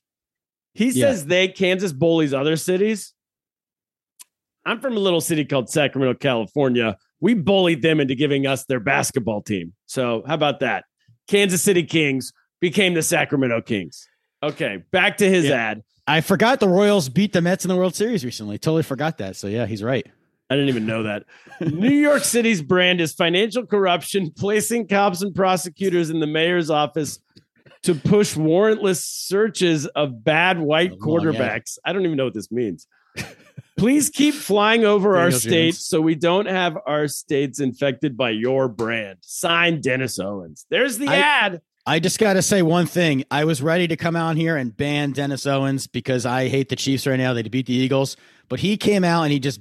He Yeah. says they Kansas bullies other cities. I'm from a little city called Sacramento, California. We bullied them into giving us their basketball team. So how about that? Kansas City Kings became the Sacramento Kings. Okay, back to his Yeah. ad. I forgot the Royals beat the Mets in the World Series recently. Totally forgot that. So yeah, he's right. I didn't even know that. [laughs] New York City's brand is financial corruption, [laughs] placing cops and prosecutors in the mayor's office to push warrantless searches of bad white A long ad. quarterbacks. I don't even know what this means. [laughs] Please keep flying over our Daniel state Jones. so we don't have our states infected by your brand. Signed Dennis Owens. There's the I- ad. I just got to say one thing. I was ready to come out here and ban Dennis Owens because I hate the Chiefs right now. They beat the Eagles, but he came out and he just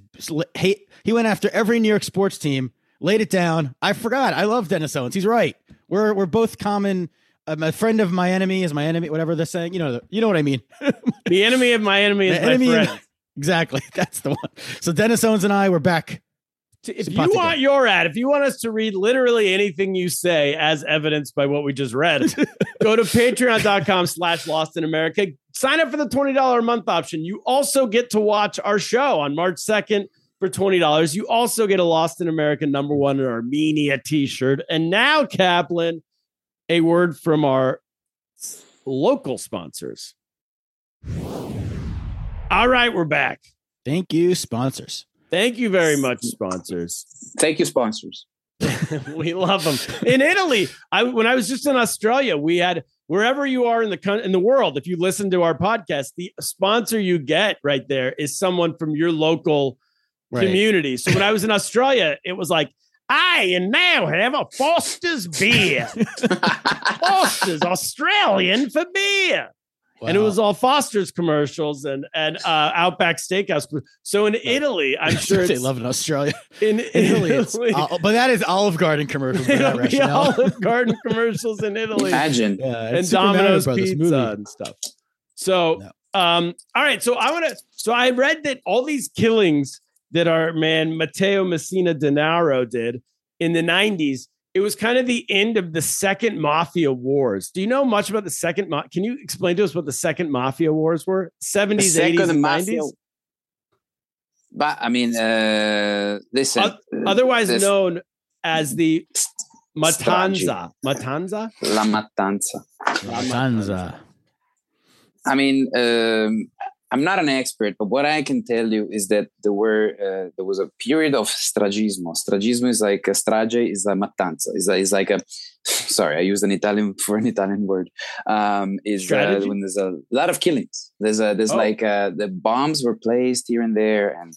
hate. He went after every New York sports team, laid it down. I forgot. I love Dennis Owens. He's right. We're we're both common. Um, a friend of my enemy is my enemy. Whatever they're saying, you know, the- you know what I mean. [laughs] The enemy of my enemy is The my enemy of- friend. Exactly. [laughs] That's the one. So Dennis Owens and I were back. If you want your ad, if you want us to read literally anything you say as evidenced by what we just read, [laughs] go to patreon.com slash lost in America. Sign up for the $20 a month option. You also get to watch our show on March 2nd for $20. You also get a Lost in America number one in Armenia t-shirt. And now, Kaplan, a word from our local sponsors. All right, we're back. Thank you, sponsors. Thank you very much, sponsors. Thank you, sponsors. [laughs] we love them. In Italy, I when I was just in Australia, we had wherever you are in the coun- in the world. If you listen to our podcast, the sponsor you get right there is someone from your local Right. community. So when I was in Australia, it was like, I and now have a Foster's beer. [laughs] Foster's Australian for beer. And it was all Foster's commercials and and uh, Outback Steakhouse. So in Italy, I'm [laughs] sure they love in Australia. in, [laughs] In Italy, it's, uh, but that is Olive Garden commercials. with that be. Olive Garden commercials in Italy Imagine. Yeah, and it's Super Domino's Brothers Pizza movie. and stuff. So, No. um, all right. So I want to. So I read that all these killings that our man Matteo Messina Denaro did in the '90s. It was kind of the end of the second Mafia Wars. Do you know much about the second? Ma- Can you explain to us what the second Mafia Wars were? 70s, 80s, second and mafia. 90s. But I mean, uh, listen. Oth- Otherwise this- known as the Matanza. Matanza. La Matanza. Matanza. I mean, um, I'm not an expert, but what I can tell you is that there were uh, there was a period of stragismo. Stragismo is like a strage is a matanza. Is is like a [sighs] sorry, I used an Italian [laughs] for an Italian word. Um, is uh, when there's a lot of killings. There's a there's Oh. like uh, the bombs were placed here and there, and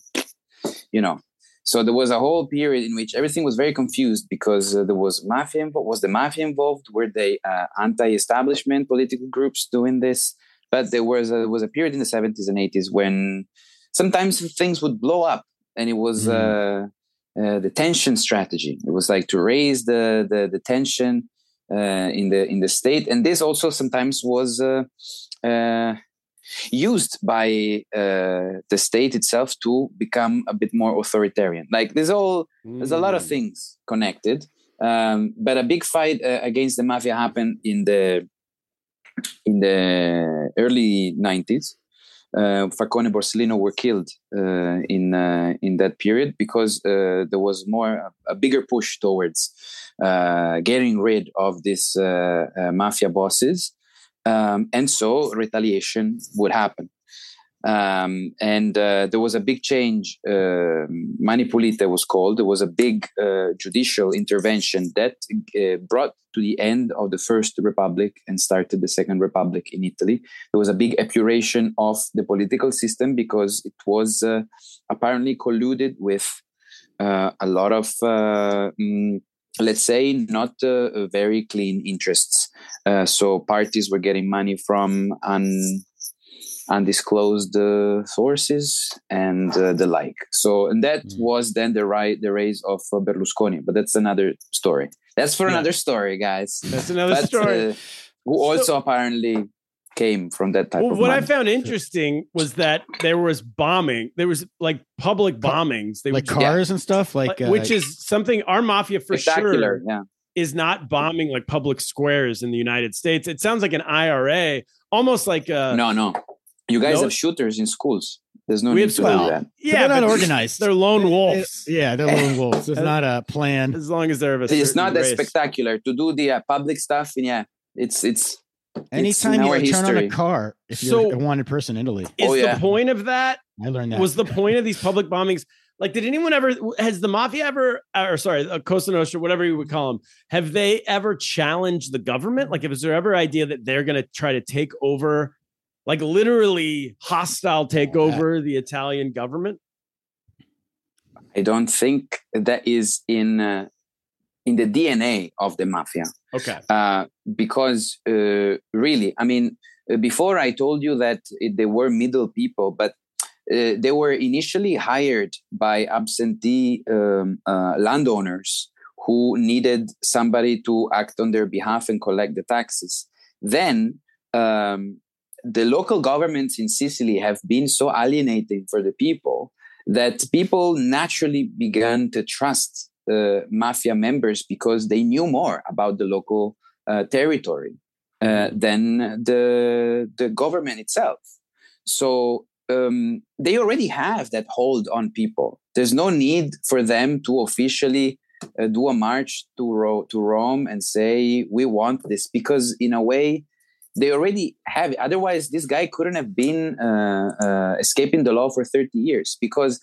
you know. So there was a whole period in which everything was very confused because uh, there was mafia involved. Was the mafia involved? Were they uh, anti-establishment political groups doing this? But there was a, there was a period in the 70s and 80s when sometimes things would blow up and it was uh, uh, the tension strategy. It was like to raise the the, the tension uh, in the in the state. And this also sometimes was uh, uh, used by uh, the state itself to become a bit more authoritarian. Like there's all there's a lot of Mm. things connected. Um, but a big fight uh, against the mafia happened in the in the early 90s uh, Falcone and Borsellino were killed uh, in uh, in that period because uh, there was more a bigger push towards uh, getting rid of these uh, uh, mafia bosses, um, and so retaliation would happen. Um, and uh, there was a big change. Uh, was called. There was a big uh, judicial intervention that uh, brought to the end of the First Republic and started the Second Republic in Italy. There was a big epuration of the political system because it was uh, apparently colluded with uh, a lot of, uh, mm, let's say, not uh, very clean interests. Uh, so parties were getting money from un undisclosed uh, sources and uh, the like. So, and that Mm. was then the right the rise of uh, Berlusconi. But that's another story. That's for Yeah. another story, guys. [laughs] That's another But, story. uh, who also apparently came from that type Well, of what I found interesting was that there was bombing. There was like public bombings. They like would- cars and stuff, like, uh, which is something our mafia for sure Yeah. is not bombing like public squares in the United States. It sounds like an IRA, almost like a no, no. You guys no- have shooters in schools. There's no We need have to well, do that. yeah, they're not organized. They're lone wolves. yeah, they're lone [laughs] wolves. There's not a plan. As long as they're of a It's not that race. spectacular to do the uh, public stuff. And yeah, it's it's Anytime you our turn on a car, if you're So- a wanted person in Italy, Is Oh, yeah. the point of that I learned that. was the point of these public bombings like did anyone ever has the mafia ever or sorry uh, Cosa Nostra whatever you would call them have they ever challenged the government like was there ever idea that they're going to try to take over like literally hostile take over the Italian government I don't think that is in uh, in the DNA of the mafia. okay uh, because uh, really, I mean, uh, before I told you that it, they were middle people, but uh, they were initially hired by absentee um, uh, landowners who needed somebody to act on their behalf and collect the taxes. Then um, the local governments in Sicily have been so alienating for the people that people naturally began to trust uh, mafia members because they knew more about the local uh, territory uh, than the the government itself. So um, they already have that hold on people. There's no need for them to officially uh, do a march to Ro- to Rome and say we want this because in a way they already have it. Otherwise, this guy couldn't have been uh, uh, escaping the law for 30 years because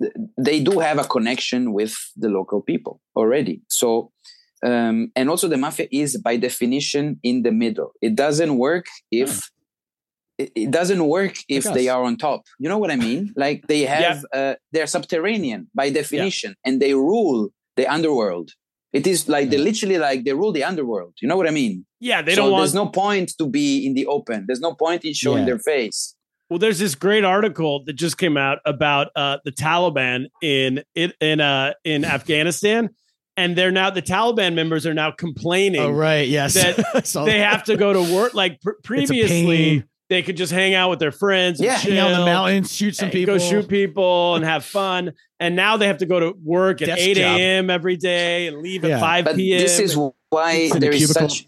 th- they do have a connection with the local people already. So, um, and also the mafia is by definition in the middle. It doesn't work if it, it doesn't work if they are on top. You know what I mean? Like they have, uh, they're subterranean by definition, and they rule the underworld. It is like they literally like they rule the underworld. You know what I mean? yeah they so don't want there's no point to be in the open. There's no point in showing Yeah. their face. Well, there's this great article that just came out about uh, the Taliban in it in uh, in Afghanistan, and they're now the Taliban members are now complaining oh right, yes, that [laughs] they have to go to work. Like pr- previously, pain. They could just hang out with their friends, and Yeah, hang out in the mountains, shoot some people, go shoot people, and have fun. And now they have to go to work at Desk eight a.m. every day and leave Yeah. at five p.m. this is why It's in there a is such.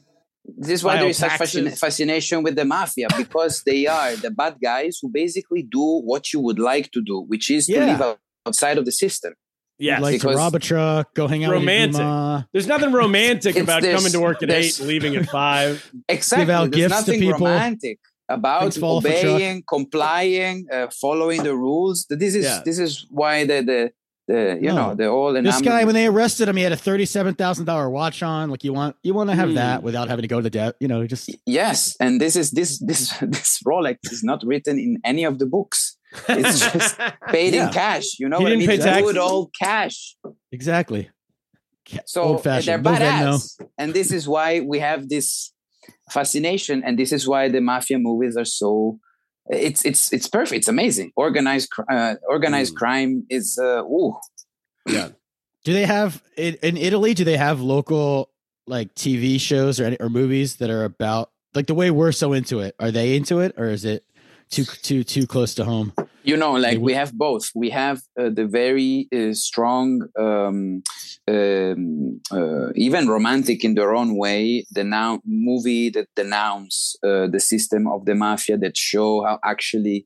This is why there is such fascin- fascination with the mafia because they are the bad guys who basically do what you would like to do, which is to Yeah. live outside of the system. Yeah, like to rob a truck, go hang out Romantic. with your grandma. There's nothing romantic about coming to work at eight leaving at five. [laughs] Exactly. out There's gifts to nothing people. romantic about Things fall off a truck. obeying, complying, uh, following the rules. This is Yeah. this is why the the, the you No. know the all and This guy, when they arrested him, he had a thirty-seven thousand dollar watch on. Like you want, you want to have Hmm. that without having to go to the debt. You know, just Yes, and this is this this [laughs] this Rolex is not written in any of the books. It's [laughs] just paid Yeah. in cash. You know He what I didn't mean? pay taxes. Good old cash. exactly. So they're badass, and this is why we have this fascination, and this is why the mafia movies are so. It's it's it's perfect. It's amazing. Organized uh, organized Mm. crime is uh, ooh. Yeah. Do they have in, in Italy? Do they have local like TV shows or any, or movies that are about like the way we're so into it? Are they into it, or is it too too too close to home? You know like we have both. We have uh, the very uh, strong um, um, uh, even romantic in their own way the now movie that denounce uh, the system of the mafia that show how actually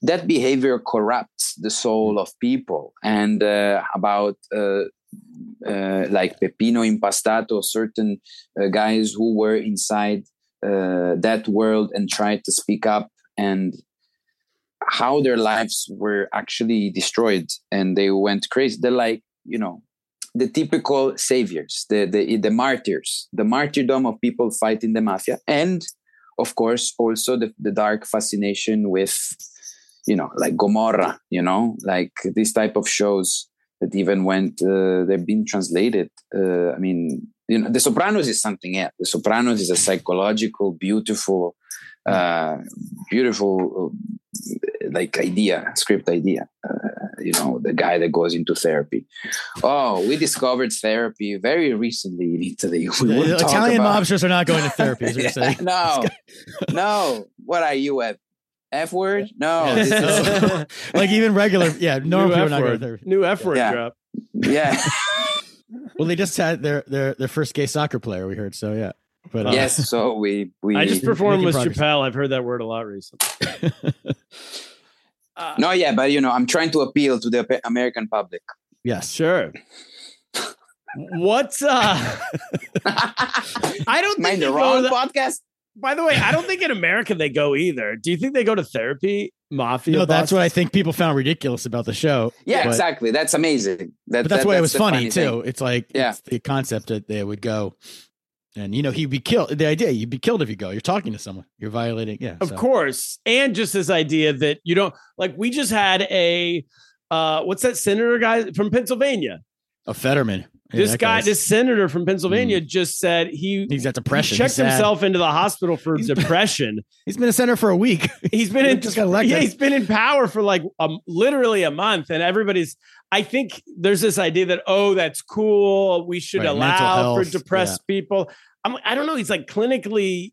that behavior corrupts the soul of people. And uh, about uh, uh, like Peppino Impastato, certain uh, guys who were inside uh, that world and tried to speak up and how their lives were actually destroyed and they went crazy. They're like, you know, the typical saviors, the the the martyrs, the martyrdom of people fighting the mafia, and of course also the, the dark fascination with, you know, like Gomorrah, you know, like this type of shows that even went uh, they've been translated. Uh, I mean, you know, The Sopranos is something else. The Sopranos is a psychological, beautiful uh, beautiful uh, like idea, script idea. Uh, you know, the guy that goes into therapy. Oh, we discovered therapy very recently in Italy. [laughs] We The Italian about- mobsters are not going to [laughs] therapy. Is what you're saying. no, [laughs] no. What are you at? F word? No. Is, like even regular, yeah, normal New people F not going to word. therapy. New F word Yeah. drop. yeah. Well, they just had their their their first gay soccer player. We heard so, yeah. But uh, yes. So we we. I just performed with progress. Chappelle. I've heard that word a lot recently. Uh, [laughs] no, yeah, but you know, I'm trying to appeal to the American public. yes, Sure. [laughs] What's uh I don't think Mind they the wrong to- podcast. by the way, I don't think in America they go either. Do you think they go to therapy? Mafia. no, that's what I think people found ridiculous about the show. Yeah, But- exactly. That's amazing. That, But that's that- why it was the funny, too. It's like Yeah. it's the concept that they would go, and you know he'd be killed. The idea you'd be killed if you go. You're talking to someone. You're violating. Yeah, Of so. course. And just this idea that you don't like we just had a uh what's that senator guy from Pennsylvania? A Fetterman. Yeah, this guy, guy's- this senator from Pennsylvania just said he he's got depression. checked He's sad. himself into the hospital for He's been- depression. [laughs] He's been a senator for a week. He's been [laughs] He in just got elected. Yeah, he's been in power for like um, literally a month, and everybody's. I think there's this idea that oh, that's cool. We should Right, mental allow for health, depressed people. I'm. I don't know. He's like clinically.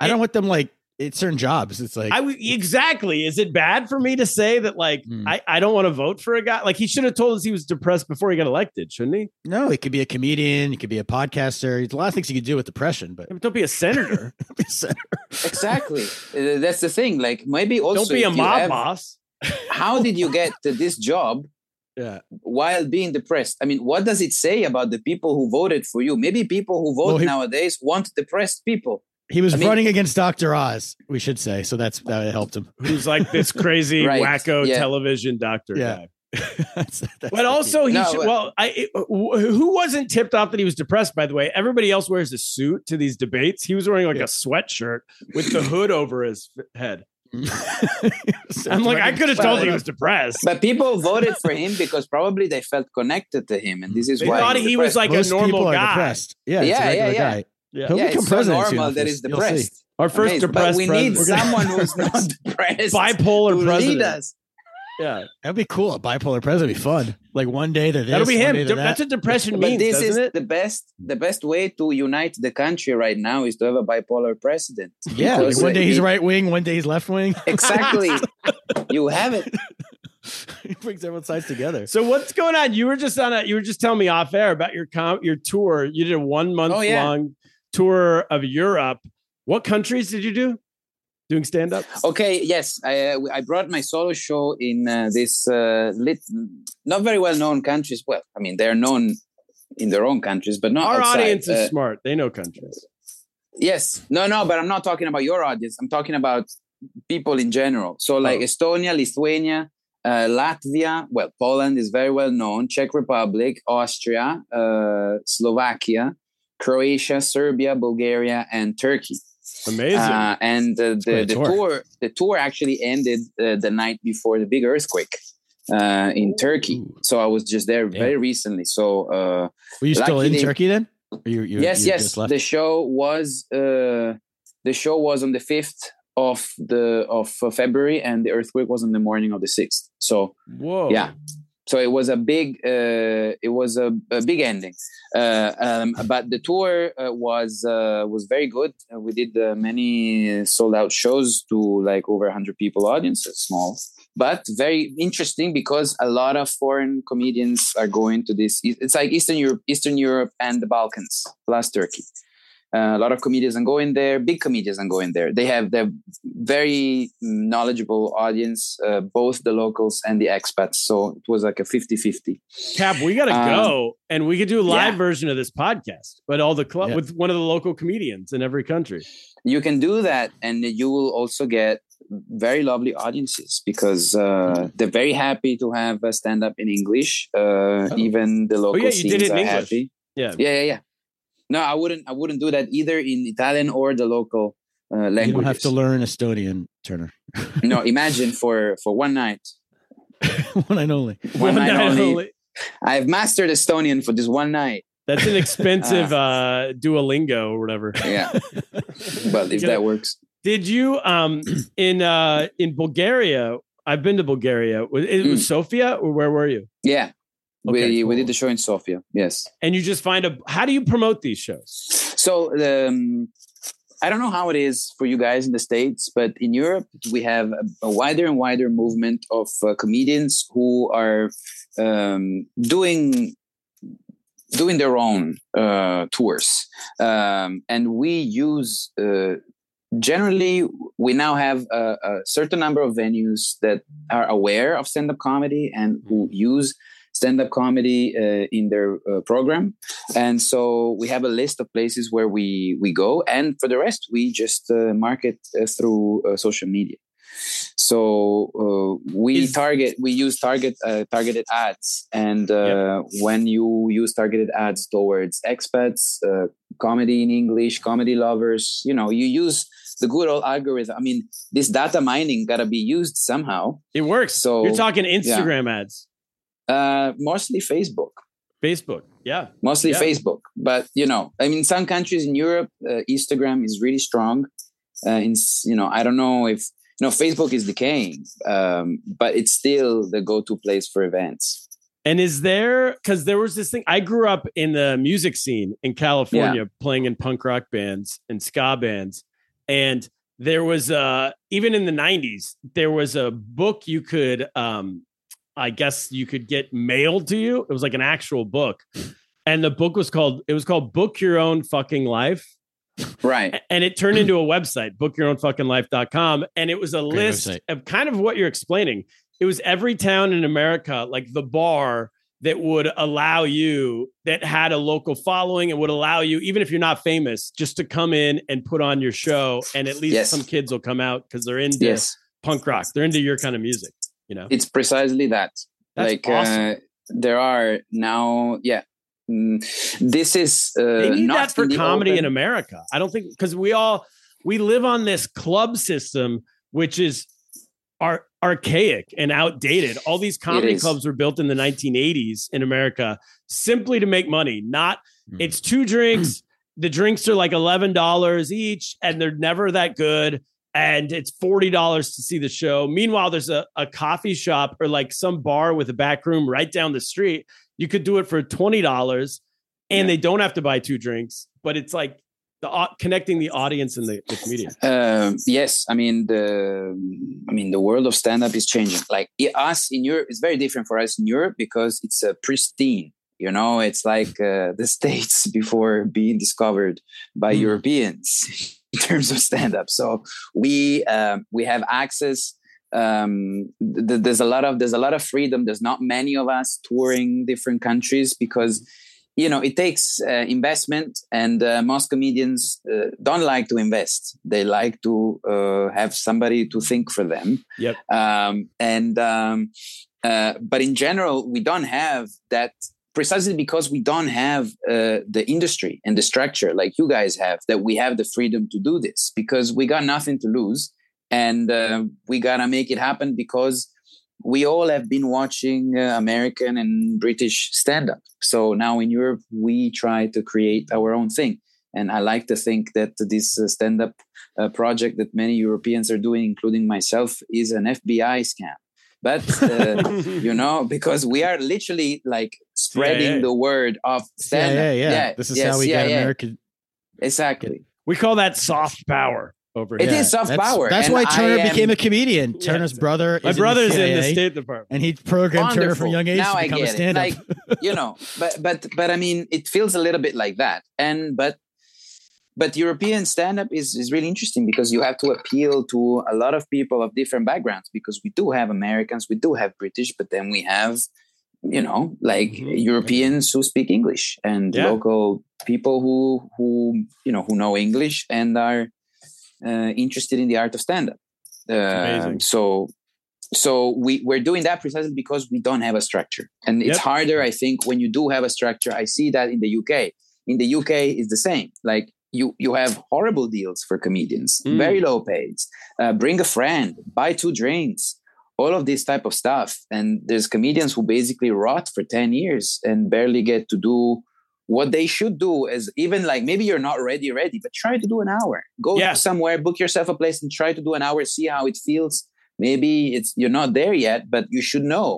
I don't want them like it's certain jobs. It's like I w- exactly. Is it bad for me to say that like Hmm. I, I don't want to vote for a guy? Like he should have told us he was depressed before he got elected, shouldn't he? no. He could be a comedian. He could be a podcaster. There's a lot of things he could do with depression, but Don't be a senator. [laughs] be a senator. Exactly. Uh, that's the thing. Like maybe also don't be a mob have- boss. How did you get to this job yeah. while being depressed? I mean, what does it say about the people who voted for you? Maybe people who vote Well, he- nowadays want depressed people. He was I mean- running against Dr. Oz, we should say. So that's that helped him. Who's like this [laughs] crazy Right, wacko yeah. television doctor Yeah. guy. [laughs] [laughs] That's- that's But also, he No, should, well, I it- who wasn't tipped off that he was depressed? By the way, everybody else wears a suit to these debates. He was wearing like Yeah. a sweatshirt with the hood over his head. Key. [laughs] I'm like, I could have told Well, he was depressed. But people voted for him because probably they felt connected to him, and this is They why thought he's he was depressed. like a normal people are guy. depressed. Yeah, Yeah, yeah, yeah, regular guy. Yeah. He'll yeah, become it's so president soon normal with that he's depressed. Our first Amazing. depressed but we president. need someone who's [laughs] not depressed bipolar to president. lead us. Yeah, That'd be cool. A bipolar president would be fun. Like one day they're this, that'll be him. day they're That's that. what depression [laughs] But this is it? the best. The best way to unite the country right now is to have a bipolar president. [laughs] yeah. Like one day he's right wing, one day he's left wing. [laughs] Exactly. you have it. he brings everyone's sides together. So what's going on? You were just on a. You were just telling me off air about your com- your tour. You did a one month Oh, yeah. long tour of Europe. What countries did you do? Doing stand up? Okay. Yes, I uh, I brought my solo show in uh, this uh, lit, not very well known countries. Well, I mean they're known in their own countries, but not Our outside. audience is Uh, smart. They know countries. Yes. No, no, but I'm not talking about your audience. I'm talking about people in general. So, like Oh. Estonia, Lithuania, uh, Latvia, well, Poland is very well known, Czech Republic, Austria, uh, Slovakia, Croatia, Serbia, Bulgaria, and Turkey. Amazing. Uh, and uh, the, the tour. tour. the tour actually ended uh, the night before the big earthquake uh, in Turkey. Ooh. So I was just there very recently. So uh, Were you still in they- Turkey then? You, you, yes you yes the show was uh the show was on the 5th of the of uh, february and the earthquake was on the morning of the 6th so Whoa. yeah. So it was a big uh it was a, a big ending. Uh um but the tour uh, was uh was very good. Uh, we did uh, many sold out shows to like over 100 people audience small but very interesting because a lot of foreign comedians are going to this it's like eastern europe eastern europe and the balkans plus turkey uh, a lot of comedians and go in there big comedians and go in there they have their very knowledgeable audience uh, both the locals and the expats so it was like a 50-50 Cap, we got to Um, go and we could do a live yeah. version of this podcast, but all the club Yeah. with one of the local comedians in every country. you can do that and you will also get very lovely audiences because uh, they're very happy to have a stand up in english uh, even the local Oh. yeah, you did it in are English. happy Yeah. yeah yeah yeah no i wouldn't i wouldn't do that either in italian or the local uh, language You don't have to learn Estonian, Turner. [laughs] no imagine for for one night [laughs] One and only. one, night, night only. only. i've mastered estonian for this one night That's an [laughs] expensive uh, Duolingo or whatever. yeah but if that works Did you um in uh in Bulgaria? I've been to Bulgaria. Was it was Sofia or where were you? Yeah, Okay, we we did the show in Sofia. Yes. And you just find a. How do you promote these shows? So um, I don't know how it is for you guys in the states, but in Europe we have a, a wider and wider movement of uh, comedians who are um, doing doing their own uh, tours, um, and we use. Uh, generally, we now have a, a certain number of venues that are aware of stand-up comedy and who use stand-up comedy uh, in their uh, program. And so we have a list of places where we we go. And for the rest we just uh, market uh, through uh, social media. So uh, we target we use target uh, targeted ads. And uh, when you use targeted ads towards expats uh, comedy in english comedy lovers you know you use the good old algorithm. I mean this data mining gotta be used somehow. It works. So, you're talking Instagram ads, uh, mostly facebook Facebook. Yeah. mostly Yeah. Facebook. But you know, I mean, some countries in Europe, uh, Instagram is really strong. Uh, in you know, I don't know if you know Facebook is decaying, um, but it's still the go-to place for events. And is there because there was this thing? I grew up in the music scene in California, playing in punk rock bands and ska bands, and there was uh even in the '90s there was a book you could um I guess you could get mailed to you. It was like an actual book, and the book was called it was called Book Your Own Fucking Life. Right. and it turned into a website bookyourownfuckinglife.com and it was a Great list website. of kind of what you're explaining it was every town in america like the bar that would allow you that had a local following and would allow you even if you're not famous just to come in and put on your show and at least Yes. some kids will come out because they're into Yes, punk rock they're into your kind of music you know it's precisely that. That's like awesome. uh, there are now, yeah. Mm, this is uh, they need not that for in comedy in. America. I don't think because we all we live on this club system, which is ar- archaic and outdated. All these comedy clubs were built in the 1980s in America simply to make money. Not Hmm. it's two drinks. the drinks are like eleven dollars each, and they're never that good. And it's forty dollars to see the show. Meanwhile, there's a, a coffee shop or like some bar with a back room right down the street. You could do it for twenty dollars, and Yeah. they don't have to buy two drinks. But it's like the au- connecting the audience and the, the comedian. Um, yes, I mean the I mean the world of stand up is changing. Like i- us in Europe, it's very different for us in Europe because it's a pristine. You know, it's like uh, the [laughs] states before being discovered by Hmm. Europeans [laughs] in terms of stand up. So we um, we have access. Um, th- there's a lot of there's a lot of freedom. There's not many of us touring different countries because you know it takes uh, investment and uh, most comedians uh, don't like to invest they like to uh, have somebody to think for them Yep. um, and um, uh, but in general we don't have that precisely because we don't have uh, the industry and the structure like you guys have that we have the freedom to do this because we got nothing to lose and uh, we gotta make it happen because we all have been watching uh, American and British stand up. So now in Europe, we try to create our own thing. And I like to think that this uh, stand up uh, project that many Europeans are doing, including myself, is an FBI scam. But, [laughs] uh, you know, because we are literally like spreading CIA. the word of Yeah, stand yeah, yeah. This is how we get American. Exactly. we call that soft power over It here. is soft that's, power. That's and why Turner am- became a comedian. Yeah. Turner's brother. My is brother's in the, in the State Department. and he programmed Turner from young age Now to I become a get it. stand-up. Like, you know but but but i mean it feels a little bit like that and but but european stand-up is is really interesting because you have to appeal to a lot of people of different backgrounds because we do have americans we do have british but then we have you know like Mhm. europeans who speak english and Yeah. local people who who you know who know english and are uh, interested in the art of stand-up. Uh, so so we we're doing that precisely because we don't have a structure. And it's Yep. harder i think when you do have a structure. I see that in the uk in the uk it's the same. Like you you have horrible deals for comedians Mm. very low pays uh, bring a friend buy two drinks all of this type of stuff and there's comedians who basically rot for 10 years and barely get to do what they should do is even like maybe you're not ready ready but try to do an hour go Yeah. somewhere book yourself a place and try to do an hour see how it feels maybe it's you're not there yet but you should know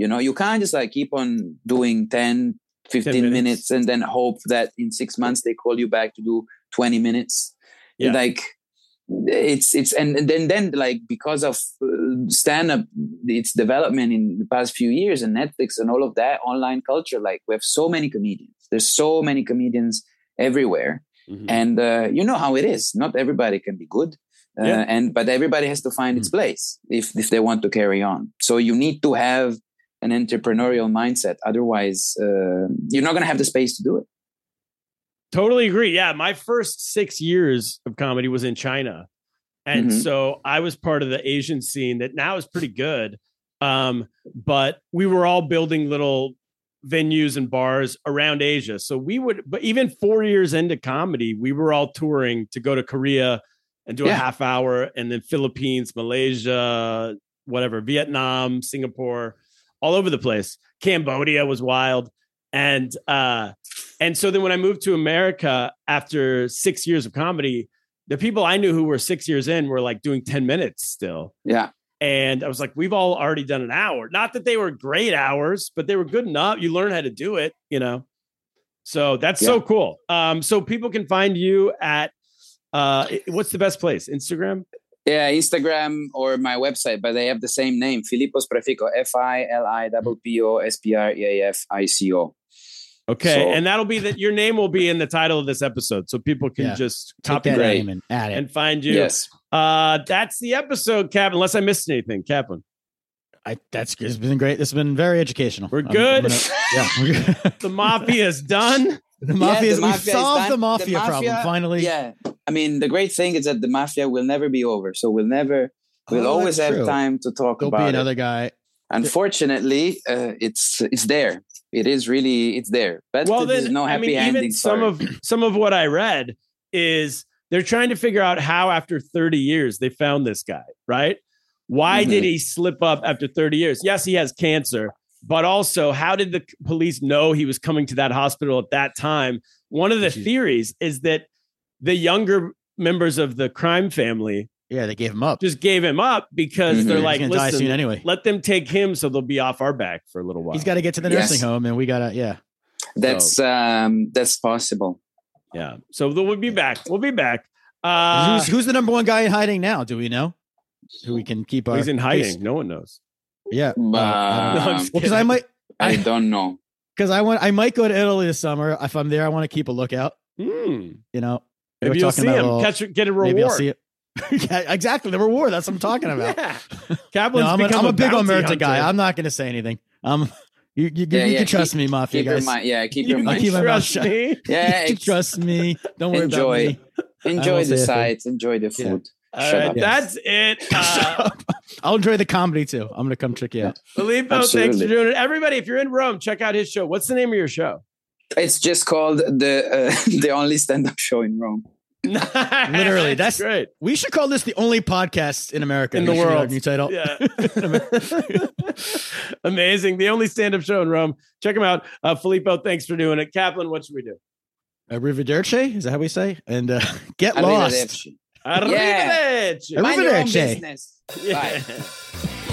you know you can't just like keep on doing 10 15 minutes. minutes. and then hope that in six months they call you back to do 20 minutes Yeah. like it's it's and, and then then like because of uh, stand up its development in the past few years and netflix and all of that online culture like we have so many comedians there's so many comedians everywhere Mhm. and uh, you know how it is not everybody can be good uh, Yeah. and but everybody has to find its place if if they want to carry on so you need to have an entrepreneurial mindset otherwise uh, you're not going to have the space to do it Totally agree. Yeah, my first six years of comedy was in China, and Mhm. so I was part of the Asian scene that now is pretty good. Um, but we were all building little venues and bars around Asia. So we would, but even four years into comedy, we were all touring to go to Korea and do a half hour, and then Philippines, Malaysia, whatever, Vietnam, Singapore, all over the place. Cambodia was wild, and uh, and so then when I moved to America after six years of comedy, the people I knew who were six years in were like doing 10 minutes still. yeah And I was like, we've all already done an hour. Not that they were great hours, but they were good enough. You learn how to do it, you know? So that's so cool. Um, so people can find you at uh what's the best place? Instagram? Yeah, Instagram or my website, but they have the same name, Filippo Spreafico, F I L I P P O S P R E A F I C O. Okay. So- and that'll be that your name will be in the title of this episode. So people can Yeah. just copy that name and add it. and find you. Yes. Uh that's the episode, Cap, unless I missed anything, Kaplan. I, that's it's been great. This has been very educational. We're I'm- I'm good. gonna- yeah, good. The mafia is done. the mafia. the we've mafia is solved the mafia, The problem mafia- finally. Yeah. I mean, the great thing is that the mafia will never be over. So we'll never, we'll Oh, always have true. time to talk There'll about be it. another guy. Unfortunately, uh, it's it's there. It is really it's there. But well there's then no i happy mean even ending. some of some of what i read is they're trying to figure out how after 30 years they found this guy right why Mhm. did he slip up after 30 years yes he has cancer but also how did the police know he was coming to that hospital at that time one of the Jeez. theories is that the younger members of the crime family Yeah, they gave him up. just gave him up because Mhm. they're like He's die soon listen anyway. let them take him so they'll be off our back for a little while He's got to get to the Yes. nursing home, and we gotta. Yeah, that's um that's possible. yeah so we'll be back we'll be back uh who's, who's the number one guy in hiding now? Do we know? Who we can keep our? he's in hiding no one knows Yeah, But I'm just because I might I I- don't know. [laughs] because I want I might go to Italy this summer. If I'm there, I want to keep a lookout. Hmm. You know, Maybe We're you'll see him. a little- Catch, get a reward. maybe I'll see it. [laughs] yeah, exactly the reward. That's what I'm talking [laughs] about. Yeah. No, Kaplan's I'm, a, become I'm a big bounty omerta guy. I'm not going to say anything. Um, [laughs] you you, Yeah, you yeah, can trust keep- me, mafia Keep guys. mind. Yeah, keep You your can I'll mind. keep my mouth trust shut. me. Yeah, You ex- trust me. Don't worry Enjoy. about me. enjoy the a sights, enjoy the Yeah. food. All Shut right, up. that's it. Uh, I'll enjoy the comedy too. I'm going to come check you out. Filippo, thanks for doing it. Everybody, if you're in Rome, check out his show. What's the name of your show? It's just called the uh, the only stand up show in Rome. [laughs] Literally, that's- great. We should call this the only podcast in America In the We should have world. New title. Yeah. [laughs] [laughs] Amazing. The only stand up show in Rome. Check him out. Uh, Filippo, thanks for doing it. Kaplan, what should we do? Arrivederci. Is that how we say? And uh, get lost. Arrivederci. Arrivederci. Arrivederci. Mind your own business. Yeah. Bye.